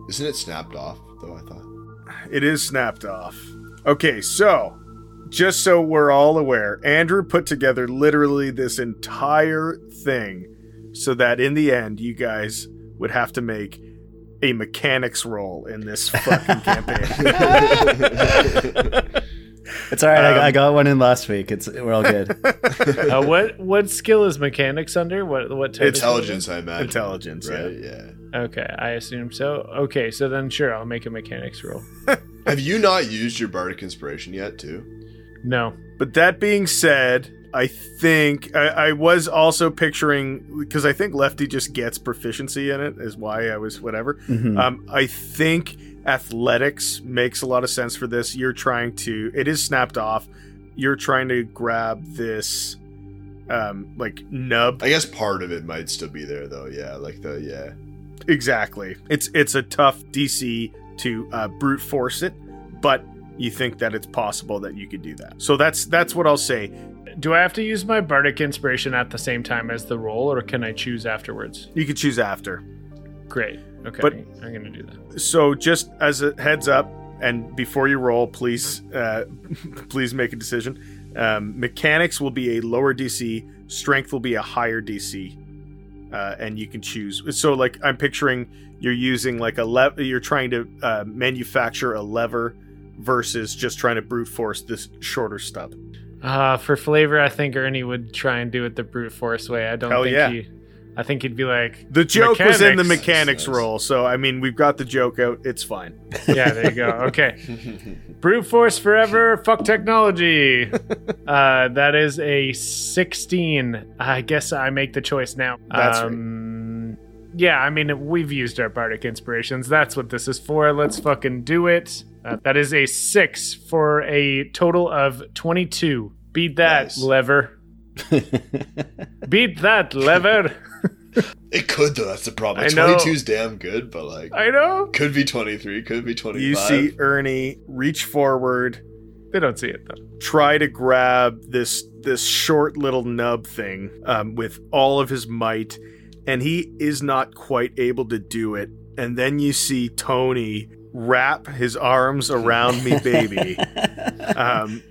Isn't it snapped off though? I thought. It is snapped off. Okay, so just so we're all aware, Andrew put together literally this entire thing so that in the end you guys would have to make a mechanics roll in this [laughs] fucking campaign. [laughs] It's all right. I, Um, I got one in last week. It's we're all good. [laughs] uh, what what skill is mechanics under? What what type? of? Intelligence, I imagine. Intelligence, right? yeah. Yeah. Okay, I assume so. Okay, so then sure, I'll make a mechanics roll. Have you not used your bardic inspiration yet, too? No. But that being said, I think I, I was also picturing because I think Lefty just gets proficiency in it, is why I was whatever. Mhm. Um, I think athletics makes a lot of sense for this. You're trying to, it is snapped off. You're trying to grab this, um, like nub. I guess part of it might still be there, though. Yeah, like the yeah. Exactly. It's it's a tough DC to uh, brute force it, but you think that it's possible that you could do that. So that's that's what I'll say. Do I have to use my bardic inspiration at the same time as the roll, or can I choose afterwards? You can choose after. Great. Okay. But- I'm gonna do that. So just as a heads up, and before you roll, please uh, [laughs] please make a decision. Um, mechanics will be a lower DC. Strength will be a higher DC, uh, and you can choose. So like I'm picturing you're using like a lever. You're trying to uh, manufacture a lever versus just trying to brute force this shorter stub. Uh, for flavor, I think Ernie would try and do it the brute force way. I don't Hell think yeah. he. I think he'd be like, The joke was in the Mechanics. mechanics Nice. roll, so I mean we've got the joke out. It's fine. [laughs] yeah, there you go. Okay. [laughs] Brute force forever. Fuck technology. Uh, that is a 16. I guess I make the choice now. That's right. Yeah, I mean, we've used our bardic inspirations. That's what this is for. Let's fucking do it. Uh, that is a six for a total of 22. Beat that, Nice. lever. [laughs] Beat that, lever. [laughs] It could though. That's the problem. I know. 22 is damn good, but like I know. could be 23, could be 25. You see Ernie reach forward, They don't see it, though. try to grab this this short little nub thing um, with all of his might, and he is not quite able to do it. And then you see Tony wrap his arms around me, baby, [laughs] um,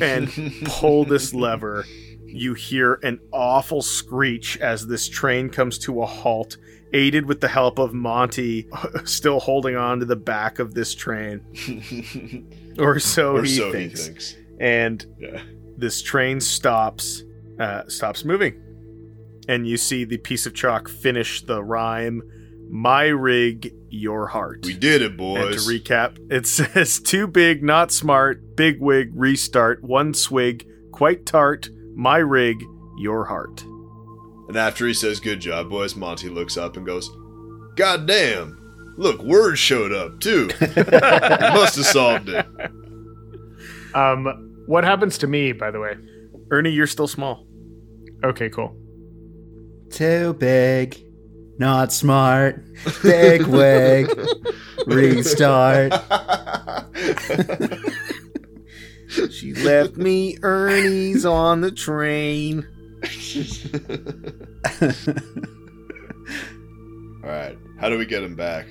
and pull this lever. You hear an awful screech as this train comes to a halt, aided with the help of Monty, [laughs] still holding on to the back of this train. [laughs] Or so or he so thinks. he thinks. And Yeah. this train stops, uh, stops moving, and you see the piece of chalk finish the rhyme. My rig, your heart. We did it, and boys. to recap, it [laughs] says too big, not smart, big wig, restart, one swig, quite tart, my rig, your heart. and after he says good job, boys, Monty looks up and goes, God damn. Look, words showed up too. [laughs] must have solved it. Um, what happens to me, by the way? Ernie, you're still small. Okay, cool. Too big, not smart, big [laughs] wig, restart. [laughs] She left me Ernie's on the train. [laughs] All right, how do we get him back?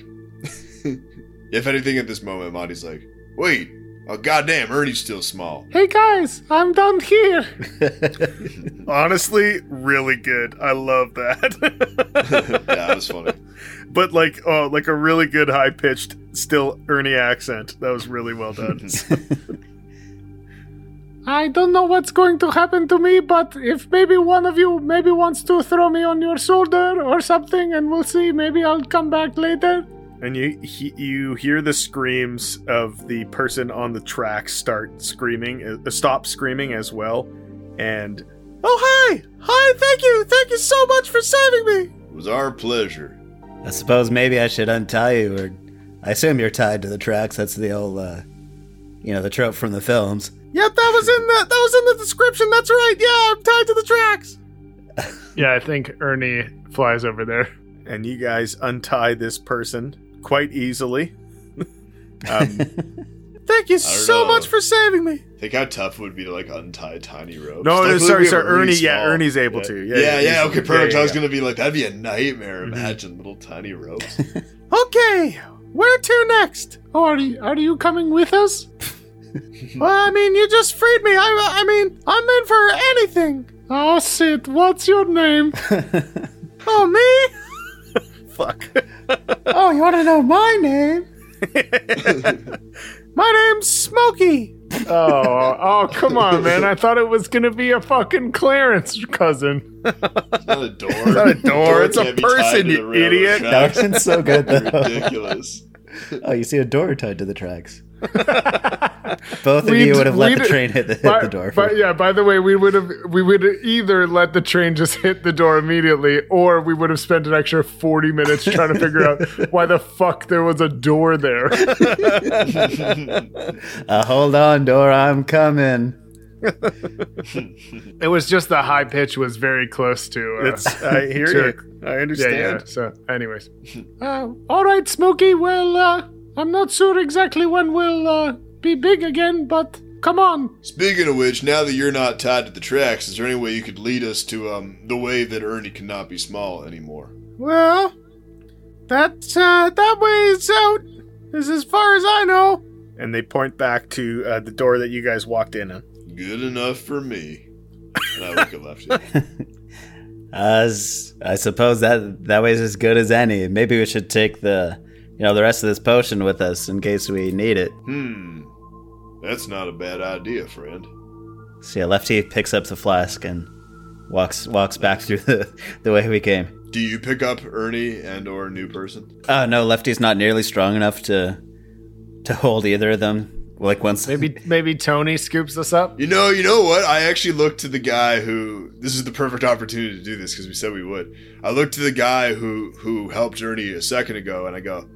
if anything, at this moment, Monty's like, "Wait, oh goddamn, Ernie's still small." Hey guys, I'm down here. [laughs] Honestly, really good. I love that. [laughs] yeah, that. that was funny. but like, oh, like a really good high pitched, still Ernie accent. That was really well done. [laughs] I don't know what's going to happen to me, but if maybe one of you maybe wants to throw me on your shoulder or something, and we'll see. Maybe I'll come back later. And you he, you hear the screams of the person on the track start screaming, uh, stop screaming as well, and oh hi, hi, thank you, thank you so much for saving me. It was our pleasure. I suppose maybe I should untie you, or I assume you're tied to the tracks. That's the old, uh, you know, the trope from the films. Yep, that was in the that was in the description. That's right. Yeah, I'm tied to the tracks. Yeah, I think Ernie flies over there. And you guys untie this person quite easily. [laughs] um, thank you so know. much for saving me. Think how tough it would be to like untie tiny ropes. No, no, sorry, sorry, Ernie- yeah, Ernie's able yeah. to. Yeah, Yeah, yeah, yeah, okay, perfect. I was gonna be like, that'd be a nightmare. Mhm. Imagine little tiny ropes. [laughs] Okay, where to next? Oh, are you, are you coming with us? [laughs] Well, I mean, you just freed me. I, I mean, I'm in for anything. Oh, Sid, what's your name? Oh, me? Fuck. [laughs] oh, you want to know my name? [laughs] My name's Smokey. Oh, oh, come on, man. I thought it was gonna be a fucking Clarence cousin. It's not a door. It's not a [laughs] door, it's a can't be tied person, you the railroad idiot. That tracks. would've been so good, though. Ridiculous. Oh, you see a door tied to the tracks. Both of you would have let the train hit the, hit By- the door. But yeah, by the way, we would have we would either let the train just hit the door immediately, or we would have spent an extra forty minutes trying to figure out [laughs] why the fuck there was a door there. [laughs] Uh, hold on, door, I'm coming. [laughs] It was just the high pitch was very close to. Uh, It's, I hear Sure. you. I yeah, understand. yeah. So, anyways, uh, all right, Smokey. Well, uh, I'm not sure exactly when we'll uh, be big again, but come on. Speaking of which, now that you're not tied to the tracks, is there any way you could lead us to um the way that Ernie cannot be small anymore? Well, that uh, that way is out. Is as far as I know. And they point back to uh, the door that you guys walked in on. Good enough for me. And I look at Lefty. [laughs] As I suppose that that way's as good as any. Maybe we should take the you know the rest of this potion with us in case we need it. Hmm. That's not a bad idea, friend. So yeah, Lefty picks up the flask and walks walks back through [laughs] the the way we came. Do you pick up Ernie and or a new person? Oh no, Lefty's not nearly strong enough to to hold either of them. Like once Maybe maybe Tony scoops us up. You know, you know what? I actually looked to the guy who. This is the perfect opportunity to do this because we said we would. I looked to the guy who who helped Ernie a second ago, and I go,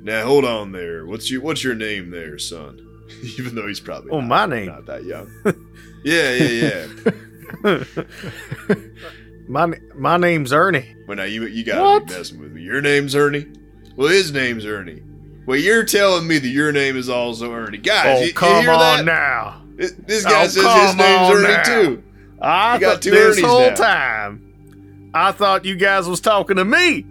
"Now hold on there. What's your what's your name there, son?" [laughs] Even though he's probably Oh, not, my name. not that young. [laughs] yeah, yeah, yeah. [laughs] My my name's Ernie. But now you you gotta What? be messing with me. Your name's Ernie. Well, his name's Ernie. Well, you're telling me that your name is also Ernie, guys. Oh, you, you come hear on that? now. This- This guy Oh, says his name's Ernie now. too. I You got thought two this Ernies whole now. time. I thought you guys was talking to me.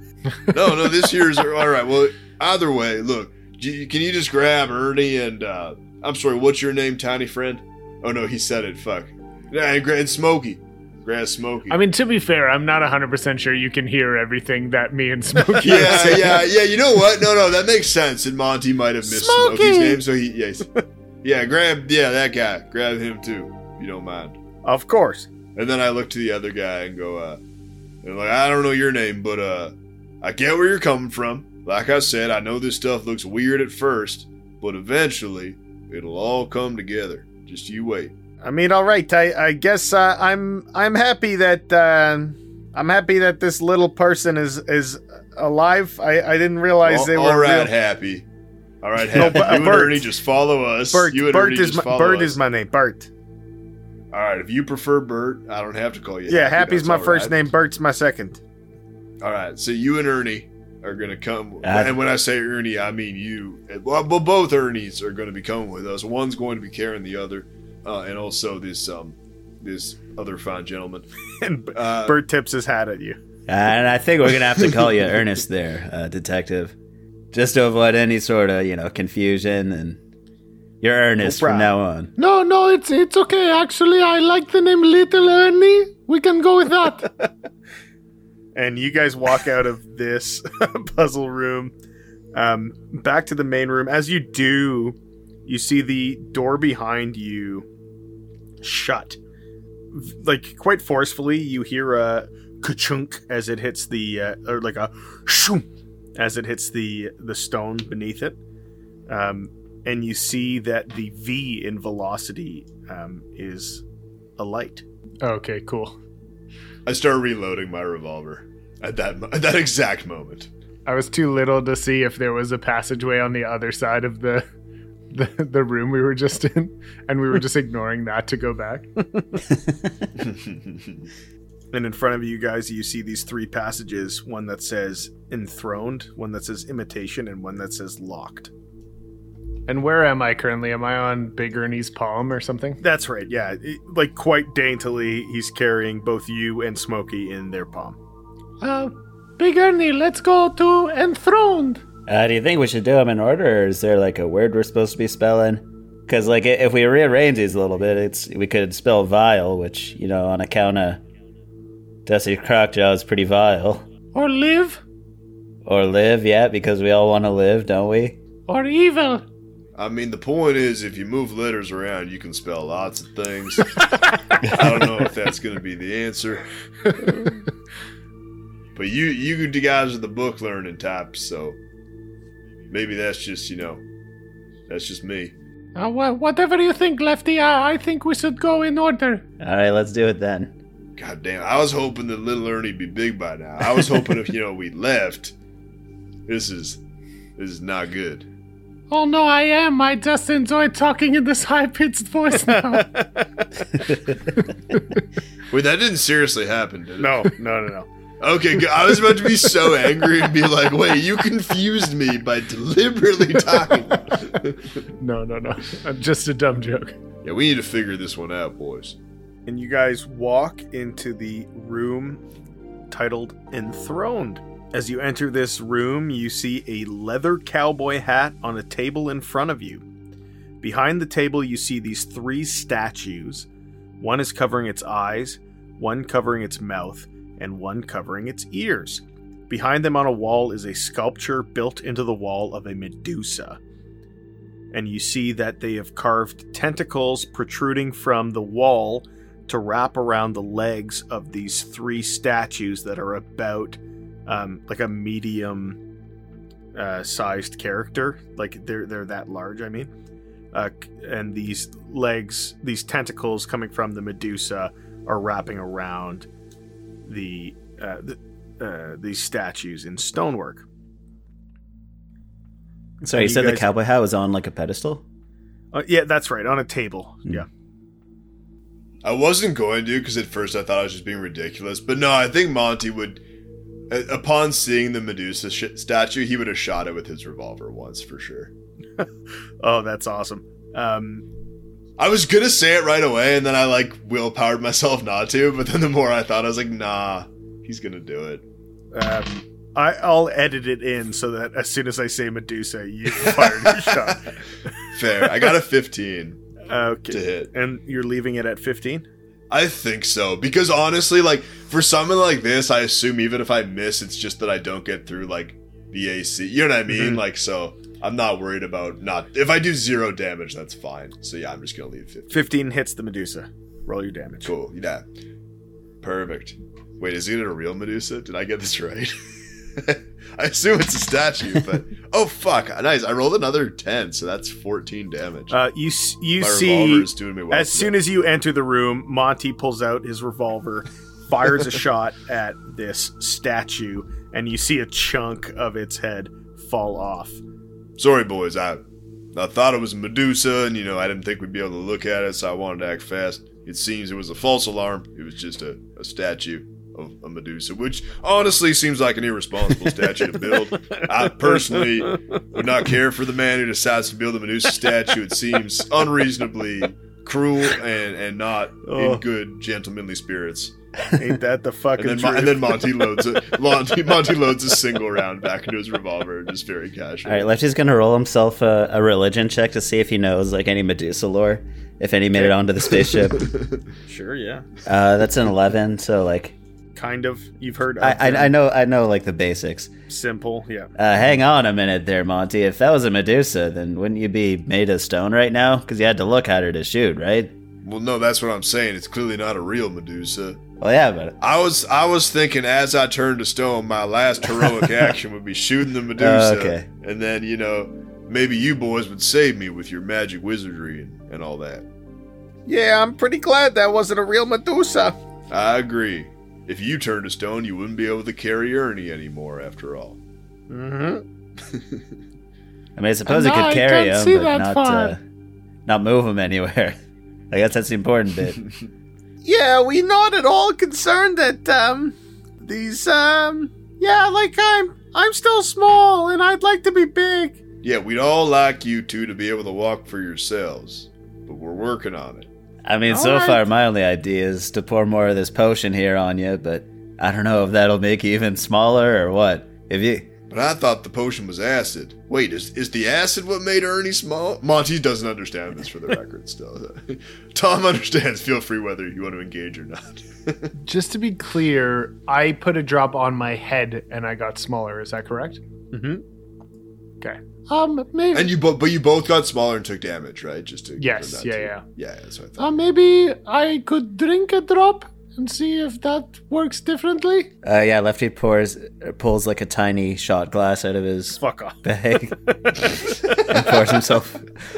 No, no, this here's all right. Well, either way, look, can you just grab Ernie and uh I'm sorry, what's your name, tiny friend? Oh no, he said it. Fuck. Yeah, and, gra- and Smokey. Grab Smokey. I mean, to be fair, I'm not 100% sure you can hear everything that me and Smokey [laughs] are yeah, saying. yeah, yeah. You know what? No, no, that makes sense. And Monty might have missed Smokey! Smokey's name, so he, yeah, he's- yeah, grab, yeah, that guy, grab him too, if you don't mind. Of course. And then I look to the other guy and go, uh, and like, I don't know your name, but uh, I get where you're coming from. Like I said, I know this stuff looks weird at first, but eventually it'll all come together. Just you wait. I mean, all right. I, I guess uh, I'm I'm happy that uh, I'm happy that this little person is is alive. I, I didn't realize All, they were right, real. happy. All right, No, but- uh, you and Bert. Ernie just follow us. Bert, you and Bert Ernie is my, Bert us. is my name. Bert. All right, if you prefer Bert, I don't have to call you. Yeah, Happy. Happy's my first right. name. Bert's my second. All right, so you and Ernie are gonna come, Uh, and when I say Ernie, I mean you. Well, well, both Ernies are gonna be coming with us. One's going to be carrying the other, uh, and also this um, this other fine gentleman. [laughs] And Uh, Bert tips his hat at you. And I think we're gonna have to call you Ernest there, uh, detective, just to avoid any sort of you know confusion. And you're Ernest No from now on. No, no, it's it's okay. Actually, I like the name Little Ernie. We can go with that. [laughs] and you guys walk out of this [laughs] puzzle room um, back to the main room. As you do you see the door behind you shut. Like quite forcefully you hear a ka-chunk as it hits the uh, or like a shoom as it hits the the stone beneath it. Um, and you see that the v in velocity um, is a light okay, cool. I start reloading my revolver at that at that exact moment. I was too little to see if there was a passageway on the other side of the the, the room we were just in, and we were just [laughs] ignoring that to go back. [laughs] And in front of you guys, you see these three passages one that says enthroned, one that says imitation, and one that says locked. And where am I currently? Am I on Big Ernie's palm or something? That's right, yeah. It- like quite daintily, he's carrying both you and Smokey in their palm. Uh, Big Ernie, let's go to enthroned. Uh, do you think we should do them in order, or is there like a word we're supposed to be spelling? Because like if we rearrange these a little bit, it's we could spell vile, which you know on account of Dusty Crockjaw is pretty vile. Or live, Or live, yeah, because we all want to live, don't we? or evil. I mean, the point is, if you move letters around, you can spell lots of things. [laughs] I don't know if that's going to be the answer, but you you guys are the book learning types, so maybe that's just you know, that's just me. Uh, wha- whatever you think, Lefty, I-, I think we should go in order. All right, let's do it then. God damn, I was hoping that little Ernie'd be big by now. I was hoping if you know we left. This is this is not good. Oh no, I am. I just enjoy talking in this high pitched voice now. [laughs] [laughs] Wait, that didn't seriously happen, did it? No, no, no, no. Okay, good. I was about to be so angry and be like, "Wait, you confused me by deliberately talking." [laughs] No, no, no. Uh, Just a dumb joke. yeah, we need to figure this one out, boys. And you guys walk into the room titled Enthroned. As you enter this room, you see a leather cowboy hat on a table in front of you. Behind the table, you see these three statues. One is covering its eyes, one covering its mouth, and one covering its ears. Behind them on a wall is a sculpture built into the wall of a Medusa. And you see that they have carved tentacles protruding from the wall to wrap around the legs of these three statues that are about um, like a medium uh, sized character. Like they're they're that large. I mean, uh, and these legs, these tentacles coming from the Medusa, are wrapping around the, uh, the uh, these statues in stonework. So you you said the cowboy hat was on like a pedestal? Uh, yeah, that's right, on a table. Hmm. Yeah. I wasn't going to because at first I thought I was just being ridiculous, but no, I think Monty would, upon seeing the Medusa sh- statue, he would have shot it with his revolver once for sure. [laughs] Oh, that's awesome. Um, I was gonna say it right away, and then I like willpowered myself not to. But then the more I thought, I was like, nah, he's gonna do it. um, I, I'll edit it in so that as soon as I say Medusa, you fire your shot. [laughs] Fair. I got a 15 [laughs] to Okay. hit. And you're leaving it at 15? I think so because honestly, like for something like this, I assume even if I miss, it's just that I don't get through like the AC. You know what I mean? Mhm. Like so, I'm not worried about not. If I do zero damage, that's fine. So yeah, I'm just gonna leave 15. 15 hits the Medusa. Roll your damage. Cool. Yeah. Perfect. Wait, is it a real Medusa? Did I get this right? [laughs] [laughs] I assume it's a statue, but [laughs] oh fuck, nice. I rolled another ten, so that's fourteen damage. Uh, you you My see, revolver is doing me well. as soon as you enter the room, Monty pulls out his revolver, fires a [laughs] shot at this statue, and you see a chunk of its head fall off. Sorry, boys. I I thought it was Medusa, and you know I didn't think we'd be able to look at it, so I wanted to act fast. It seems it was a false alarm. It was just a, a statue of a Medusa, which honestly seems like an irresponsible statue to build. I personally would not care for the man who decides to build a Medusa statue. It seems unreasonably cruel and and not Oh. in good gentlemanly spirits. Ain't that the fucking And then, truth? and then Monty loads it. Monty, [laughs] Monty loads a single round back into his revolver, just very casual. All right, Lefty's gonna roll himself a, a religion check to see if he knows like any Medusa lore, if any made it onto the spaceship. [laughs] sure, yeah, uh, that's an eleven, so like kind of. You've heard. Of I, I. I know I know like the basics. Simple, yeah. Uh, hang on a minute there, Monty. If that was a Medusa, then wouldn't you be made of stone right now? Because you had to look at her to shoot, right? Well, no, that's what I'm saying. It's clearly not a real Medusa. Well, yeah, but I was I was thinking as I turned to stone, my last heroic [laughs] action would be shooting the Medusa, Oh, okay. and then you know maybe you boys would save me with your magic wizardry and, and all that. Yeah, I'm pretty glad that wasn't a real Medusa. I agree. If you turned to stone, you wouldn't be able to carry Ernie anymore. After all, Mm-hmm. [laughs] I mean, I suppose And it could carry him, but not uh, not move him anywhere. [laughs] I guess that's the important bit. [laughs] Yeah, we're not at all concerned that um these um yeah, like I'm I'm still small and I'd like to be big. yeah, we'd all like you two to be able to walk for yourselves, but we're working on it. I mean, All so right. far my only idea is to pour more of this potion here on you, but I don't know if that'll make you even smaller or what. If you But I thought the potion was acid. Wait, is, is the acid what made Ernie small? Monty doesn't understand this for the record still. [laughs] Tom understands. Feel free whether you want to engage or not. [laughs] Just to be clear, I put a drop on my head and I got smaller. Is that correct? Mm-hmm. Okay. Um, maybe. and you both, but you both got smaller and took damage, right? Just to Yes, confirm yeah, that, yeah. too. yeah. That's what I thought. Uh, maybe I could drink a drop and see if that works differently. uh, yeah, Lefty pours pulls like a tiny shot glass out of his Fuck off. bag [laughs] and pours himself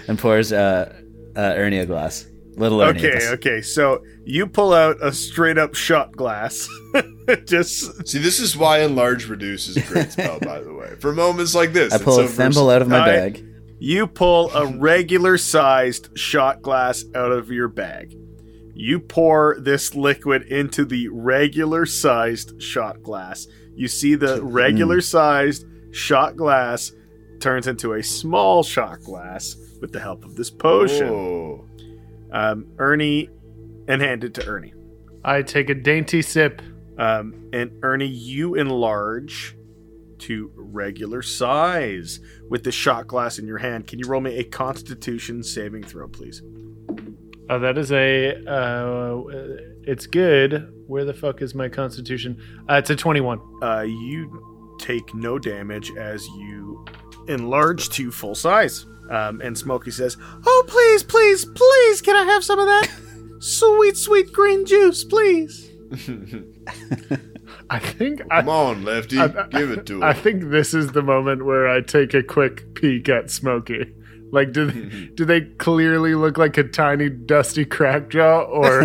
and pours uh, uh, Ernie a glass. Little Ernie. Okay, glass. okay. So you pull out a straight up shot glass. [laughs] Just See, this is why enlarge reduce is a great spell, by the way. For moments like this, I pull a thimble out of my I- bag. you pull a regular sized shot glass out of your bag. You pour this liquid into the regular sized shot glass. You see the mm. regular sized shot glass turns into a small shot glass with the help of this potion. Oh. Um, Ernie, and hand it to Ernie. I take a dainty sip. Um, and Ernie, you enlarge to regular size with the shot glass in your hand. Can you roll me a Constitution saving throw, please? Oh, that is a. Uh, it's good. Where the fuck is my constitution? Uh, it's a 21. Uh, you take no damage as you enlarge to full size. Um, and Smokey says, "Oh, please, please, please, can I have some of that [laughs] sweet, sweet green juice, please?" [laughs] I think. I, Come on, Lefty. I- I- Give it to him. I think this is the moment where I take a quick peek at Smokey. Like, do they, [laughs] do they clearly look like a tiny dusty crack jaw? Or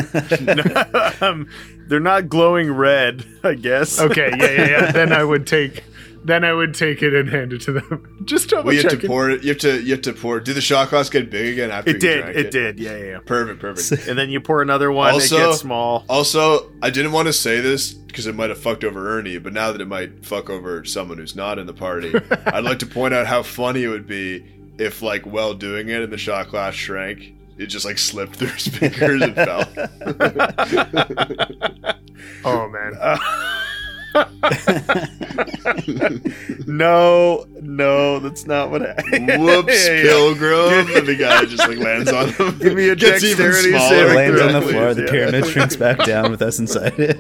um, they're not glowing red, I guess. okay, yeah, yeah, yeah. Then I would take, then I would take it and hand it to them. [laughs] Just double Well, you have to checking. pour it. You have to. You have to pour. Did the shot glass get big again after It you did. drank It did. Yeah, yeah. yeah. Perfect. Perfect. And then you pour another one. Also- it gets small. Also, I didn't want to say this because it might have fucked over Ernie, but now that it might fuck over someone who's not in the party, [laughs] I'd like to point out how funny it would be if, like, while doing it and the shot glass shrank, it just like slipped through his fingers and fell. [laughs] Oh man, no, no, that's not what happened. Whoops, [laughs] pilgrim, and the guy just like lands on him. Give me a Gets even smaller. lands on the floor. please, The yeah. pyramid shrinks back down with us inside it.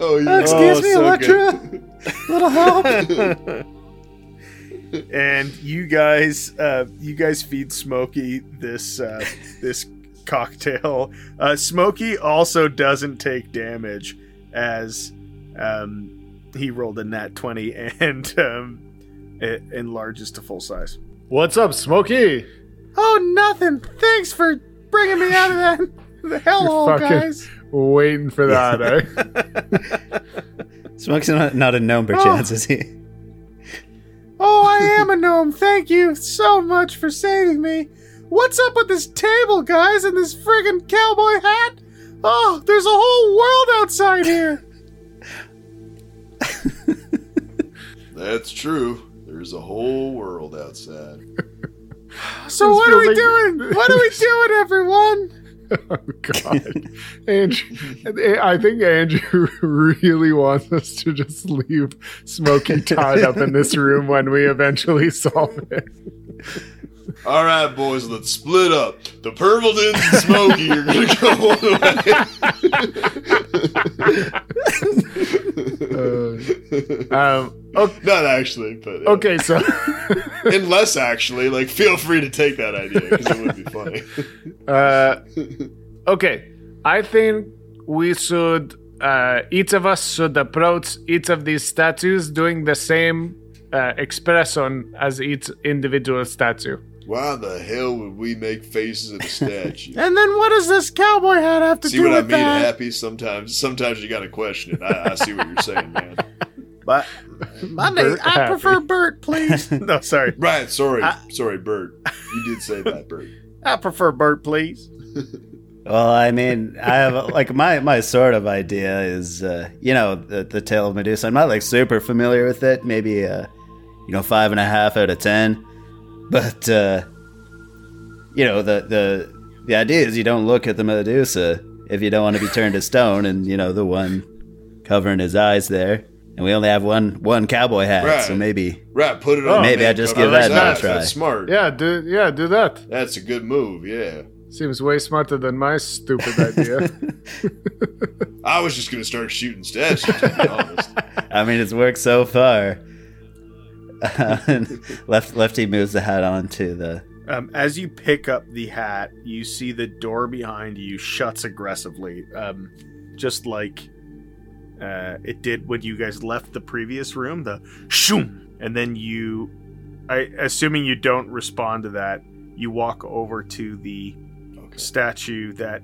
oh, yeah. Excuse me, so Electra. [laughs] Little help. and you guys, uh, you guys feed Smokey this uh, this cocktail. Uh, Smokey also doesn't take damage as um, he rolled a nat twenty [laughs] and um, it enlarges to full size. what's up, Smokey? Oh, nothing. Thanks for bringing me out of that [laughs] the hellhole, guys. Waiting for that, eh? [laughs] Smokey's not, not a gnome, Oh. perchance, is he? Oh, I am a gnome. Thank you so much for saving me. What's up with this table, guys, and this friggin' cowboy hat? Oh, there's a whole world outside here. [laughs] That's true. There's a whole world outside. So This what are we like- doing? What are we [laughs] doing, everyone? Oh God, [laughs] Andrew! I think Andrew really wants us to just leave Smokey tied up in this room when we eventually solve it. All right, boys, let's split up. The Purvaldins and Smokey are gonna [laughs] go one way. Um, okay, Not actually, but uh, okay, so [laughs] Unless actually, like, feel free to take that idea because it would be funny. [laughs] uh, okay, I think we should. Uh, each of us should approach each of these statues doing the same uh, expression as each individual statue. Why the hell would we make faces at a statue? [laughs] And then what does this cowboy hat have to do? with that? see what I mean? that? Happy sometimes. Sometimes you gotta question it. I, I see what you're saying, man. [laughs] But my name, Bert I happy. prefer Bert, please. [laughs] no, sorry. Right. Sorry. I- sorry, Bert. You did say that, Bert. I prefer Bert, please. Well, I mean, I have like my my sort of idea is, uh, you know, the the tale of Medusa. I'm not like super familiar with it. Maybe, uh, you know, five and a half out of ten. But uh, you know, the the the idea is you don't look at the Medusa if you don't want to be turned to stone, and you know the one covering his eyes there. And we only have one one cowboy hat, Right. so maybe Right. Put it Oh, on. maybe man. I just give his that another eyes. try. That's smart. Yeah, do yeah, do that. That's a good move. Yeah. Seems way smarter than my stupid idea. [laughs] I was just gonna start shooting statues. To be [laughs] honest. I mean, it's worked so far. [laughs] Left Lefty moves the hat onto the Um, as you pick up the hat, you see the door behind you shuts aggressively, um, just like uh, it did when you guys left the previous room. The shoom, and then you, I assuming you don't respond to that, you walk over to the Okay. statue that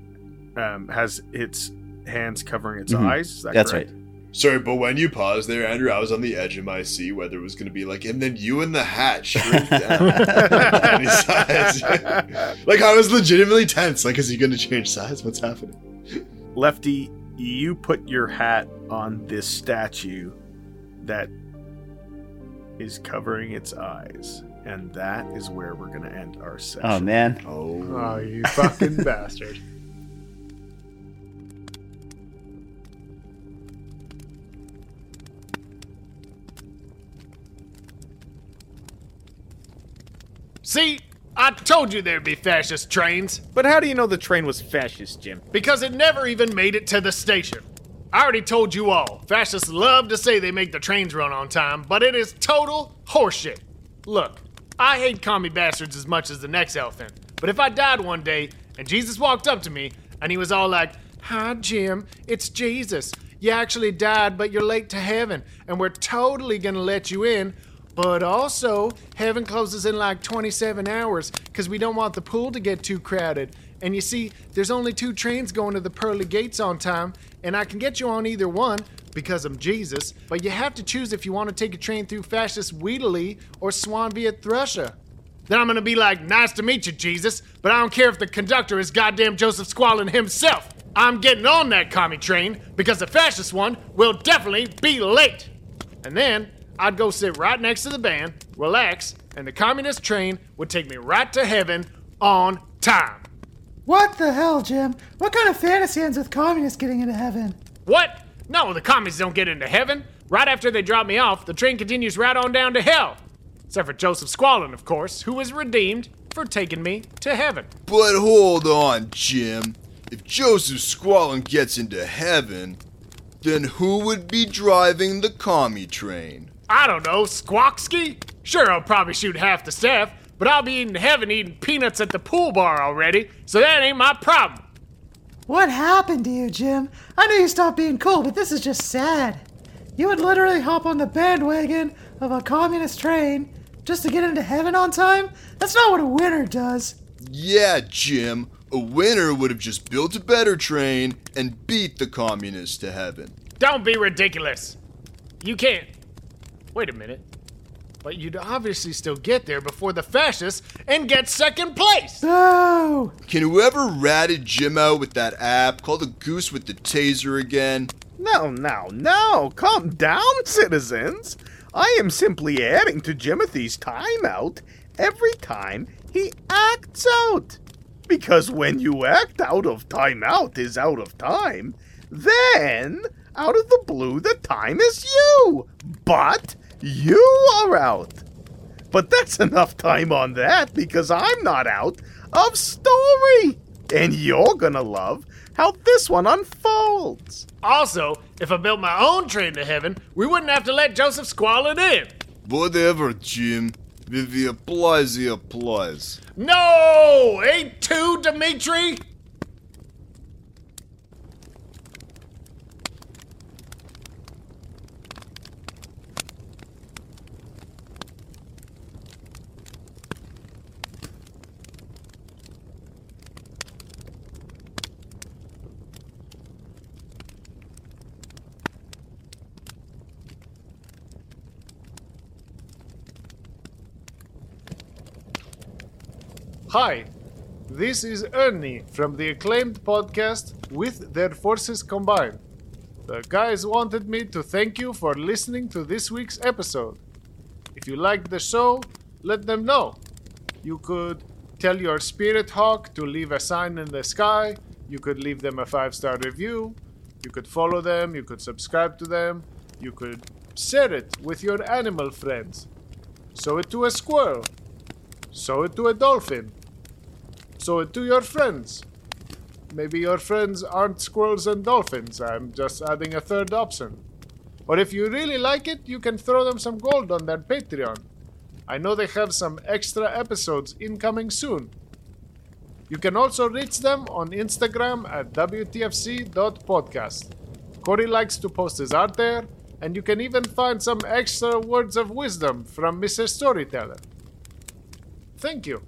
um, has its hands covering its Mhm. eyes. Is that That's correct? Sorry, but when you paused there, Andrew, I was on the edge of my seat whether it was going to be like, and then you and the hat shrink [laughs] down any size. [laughs] like I was legitimately tense. Like, is he going to change size? What's happening? Lefty, you put your hat on this statue that is covering its eyes. And that is where we're going to end our oh, session. Oh man. Oh, Oh, you fucking [laughs] bastard. See, I told you there'd be fascist trains But how do you know the train was fascist, Jim? because it never even made it to the station. I already told you all, fascists love to say they make the trains run on time, but it is total horseshit. Look, I hate commie bastards as much as the next elephant, but if I died one day and Jesus walked up to me and he was all like, Hi, Jim, it's Jesus. You actually died, but you're late to heaven, and we're totally gonna let you in. But also, heaven closes in like 27 hours because we don't want the pool to get too crowded. And you see, there's only two trains going to the pearly gates on time, and I can get you on either one because I'm Jesus. But you have to choose if you want to take a train through fascist Wheatley or Swan via Thrusher. Then I'm gonna be like, nice to meet you, Jesus, but I don't care if the conductor is goddamn Joseph Squalin himself. I'm getting on that commie train because the fascist one will definitely be late. And then I'd go sit right next to the band, relax, and the communist train would take me right to heaven on time. What the hell, Jim? What kind of fantasy ends with communists getting into heaven? What? No, the commies don't get into heaven. Right after they drop me off, the train continues right on down to hell. Except for Joseph Squalin, of course, who was redeemed for taking me to heaven. but hold on, Jim. If Joseph Squalin gets into heaven, then who would be driving the commie train? I don't know, Squawksky? Sure, I'll probably shoot half the staff, but I'll be in heaven eating peanuts at the pool bar already, so that ain't my problem. What happened to you, Jim? I know you stopped being cool, but this is just sad. You would literally hop on the bandwagon of a communist train just to get into heaven on time? That's not what a winner does. Yeah, Jim. A winner would have just built a better train and beat the communists to heaven. Don't be ridiculous. You can't. Wait a minute. But you'd obviously still get there before the fascists and get second place. Boo! Can whoever ratted Jim out with that app call the goose with the taser again? No, no, no. Calm down, citizens. I am simply adding to Jimothy's timeout every time he acts out. Because when you act out of timeout is out of time, then out of the blue the time is you. But you are out. But that's enough time on that because I'm not out of story. And you're gonna love how this one unfolds. Also, if I built my own train to heaven, we wouldn't have to let Joseph Squalin in. Whatever, Jim. If he applies, he applies. No! Ain't two, Dimitri? Hi, this is Ernie from the acclaimed podcast With Their Forces Combined. The guys wanted me to thank you for listening to this week's episode. If you liked the show, let them know. You could tell your spirit hawk to leave a sign in the sky, you could leave them a five star review, you could follow them, you could subscribe to them, you could share it with your animal friends. Show it to a squirrel. Show it to a dolphin. Show it to your friends. Maybe your friends aren't squirrels and dolphins. I'm just adding a third option. Or if you really like it, you can throw them some gold on their Patreon. I know they have some extra episodes incoming soon. You can also reach them on Instagram at WTFC.podcast. Corey likes to post his art there, and you can even find some extra words of wisdom from Mr. Storyteller. Thank you.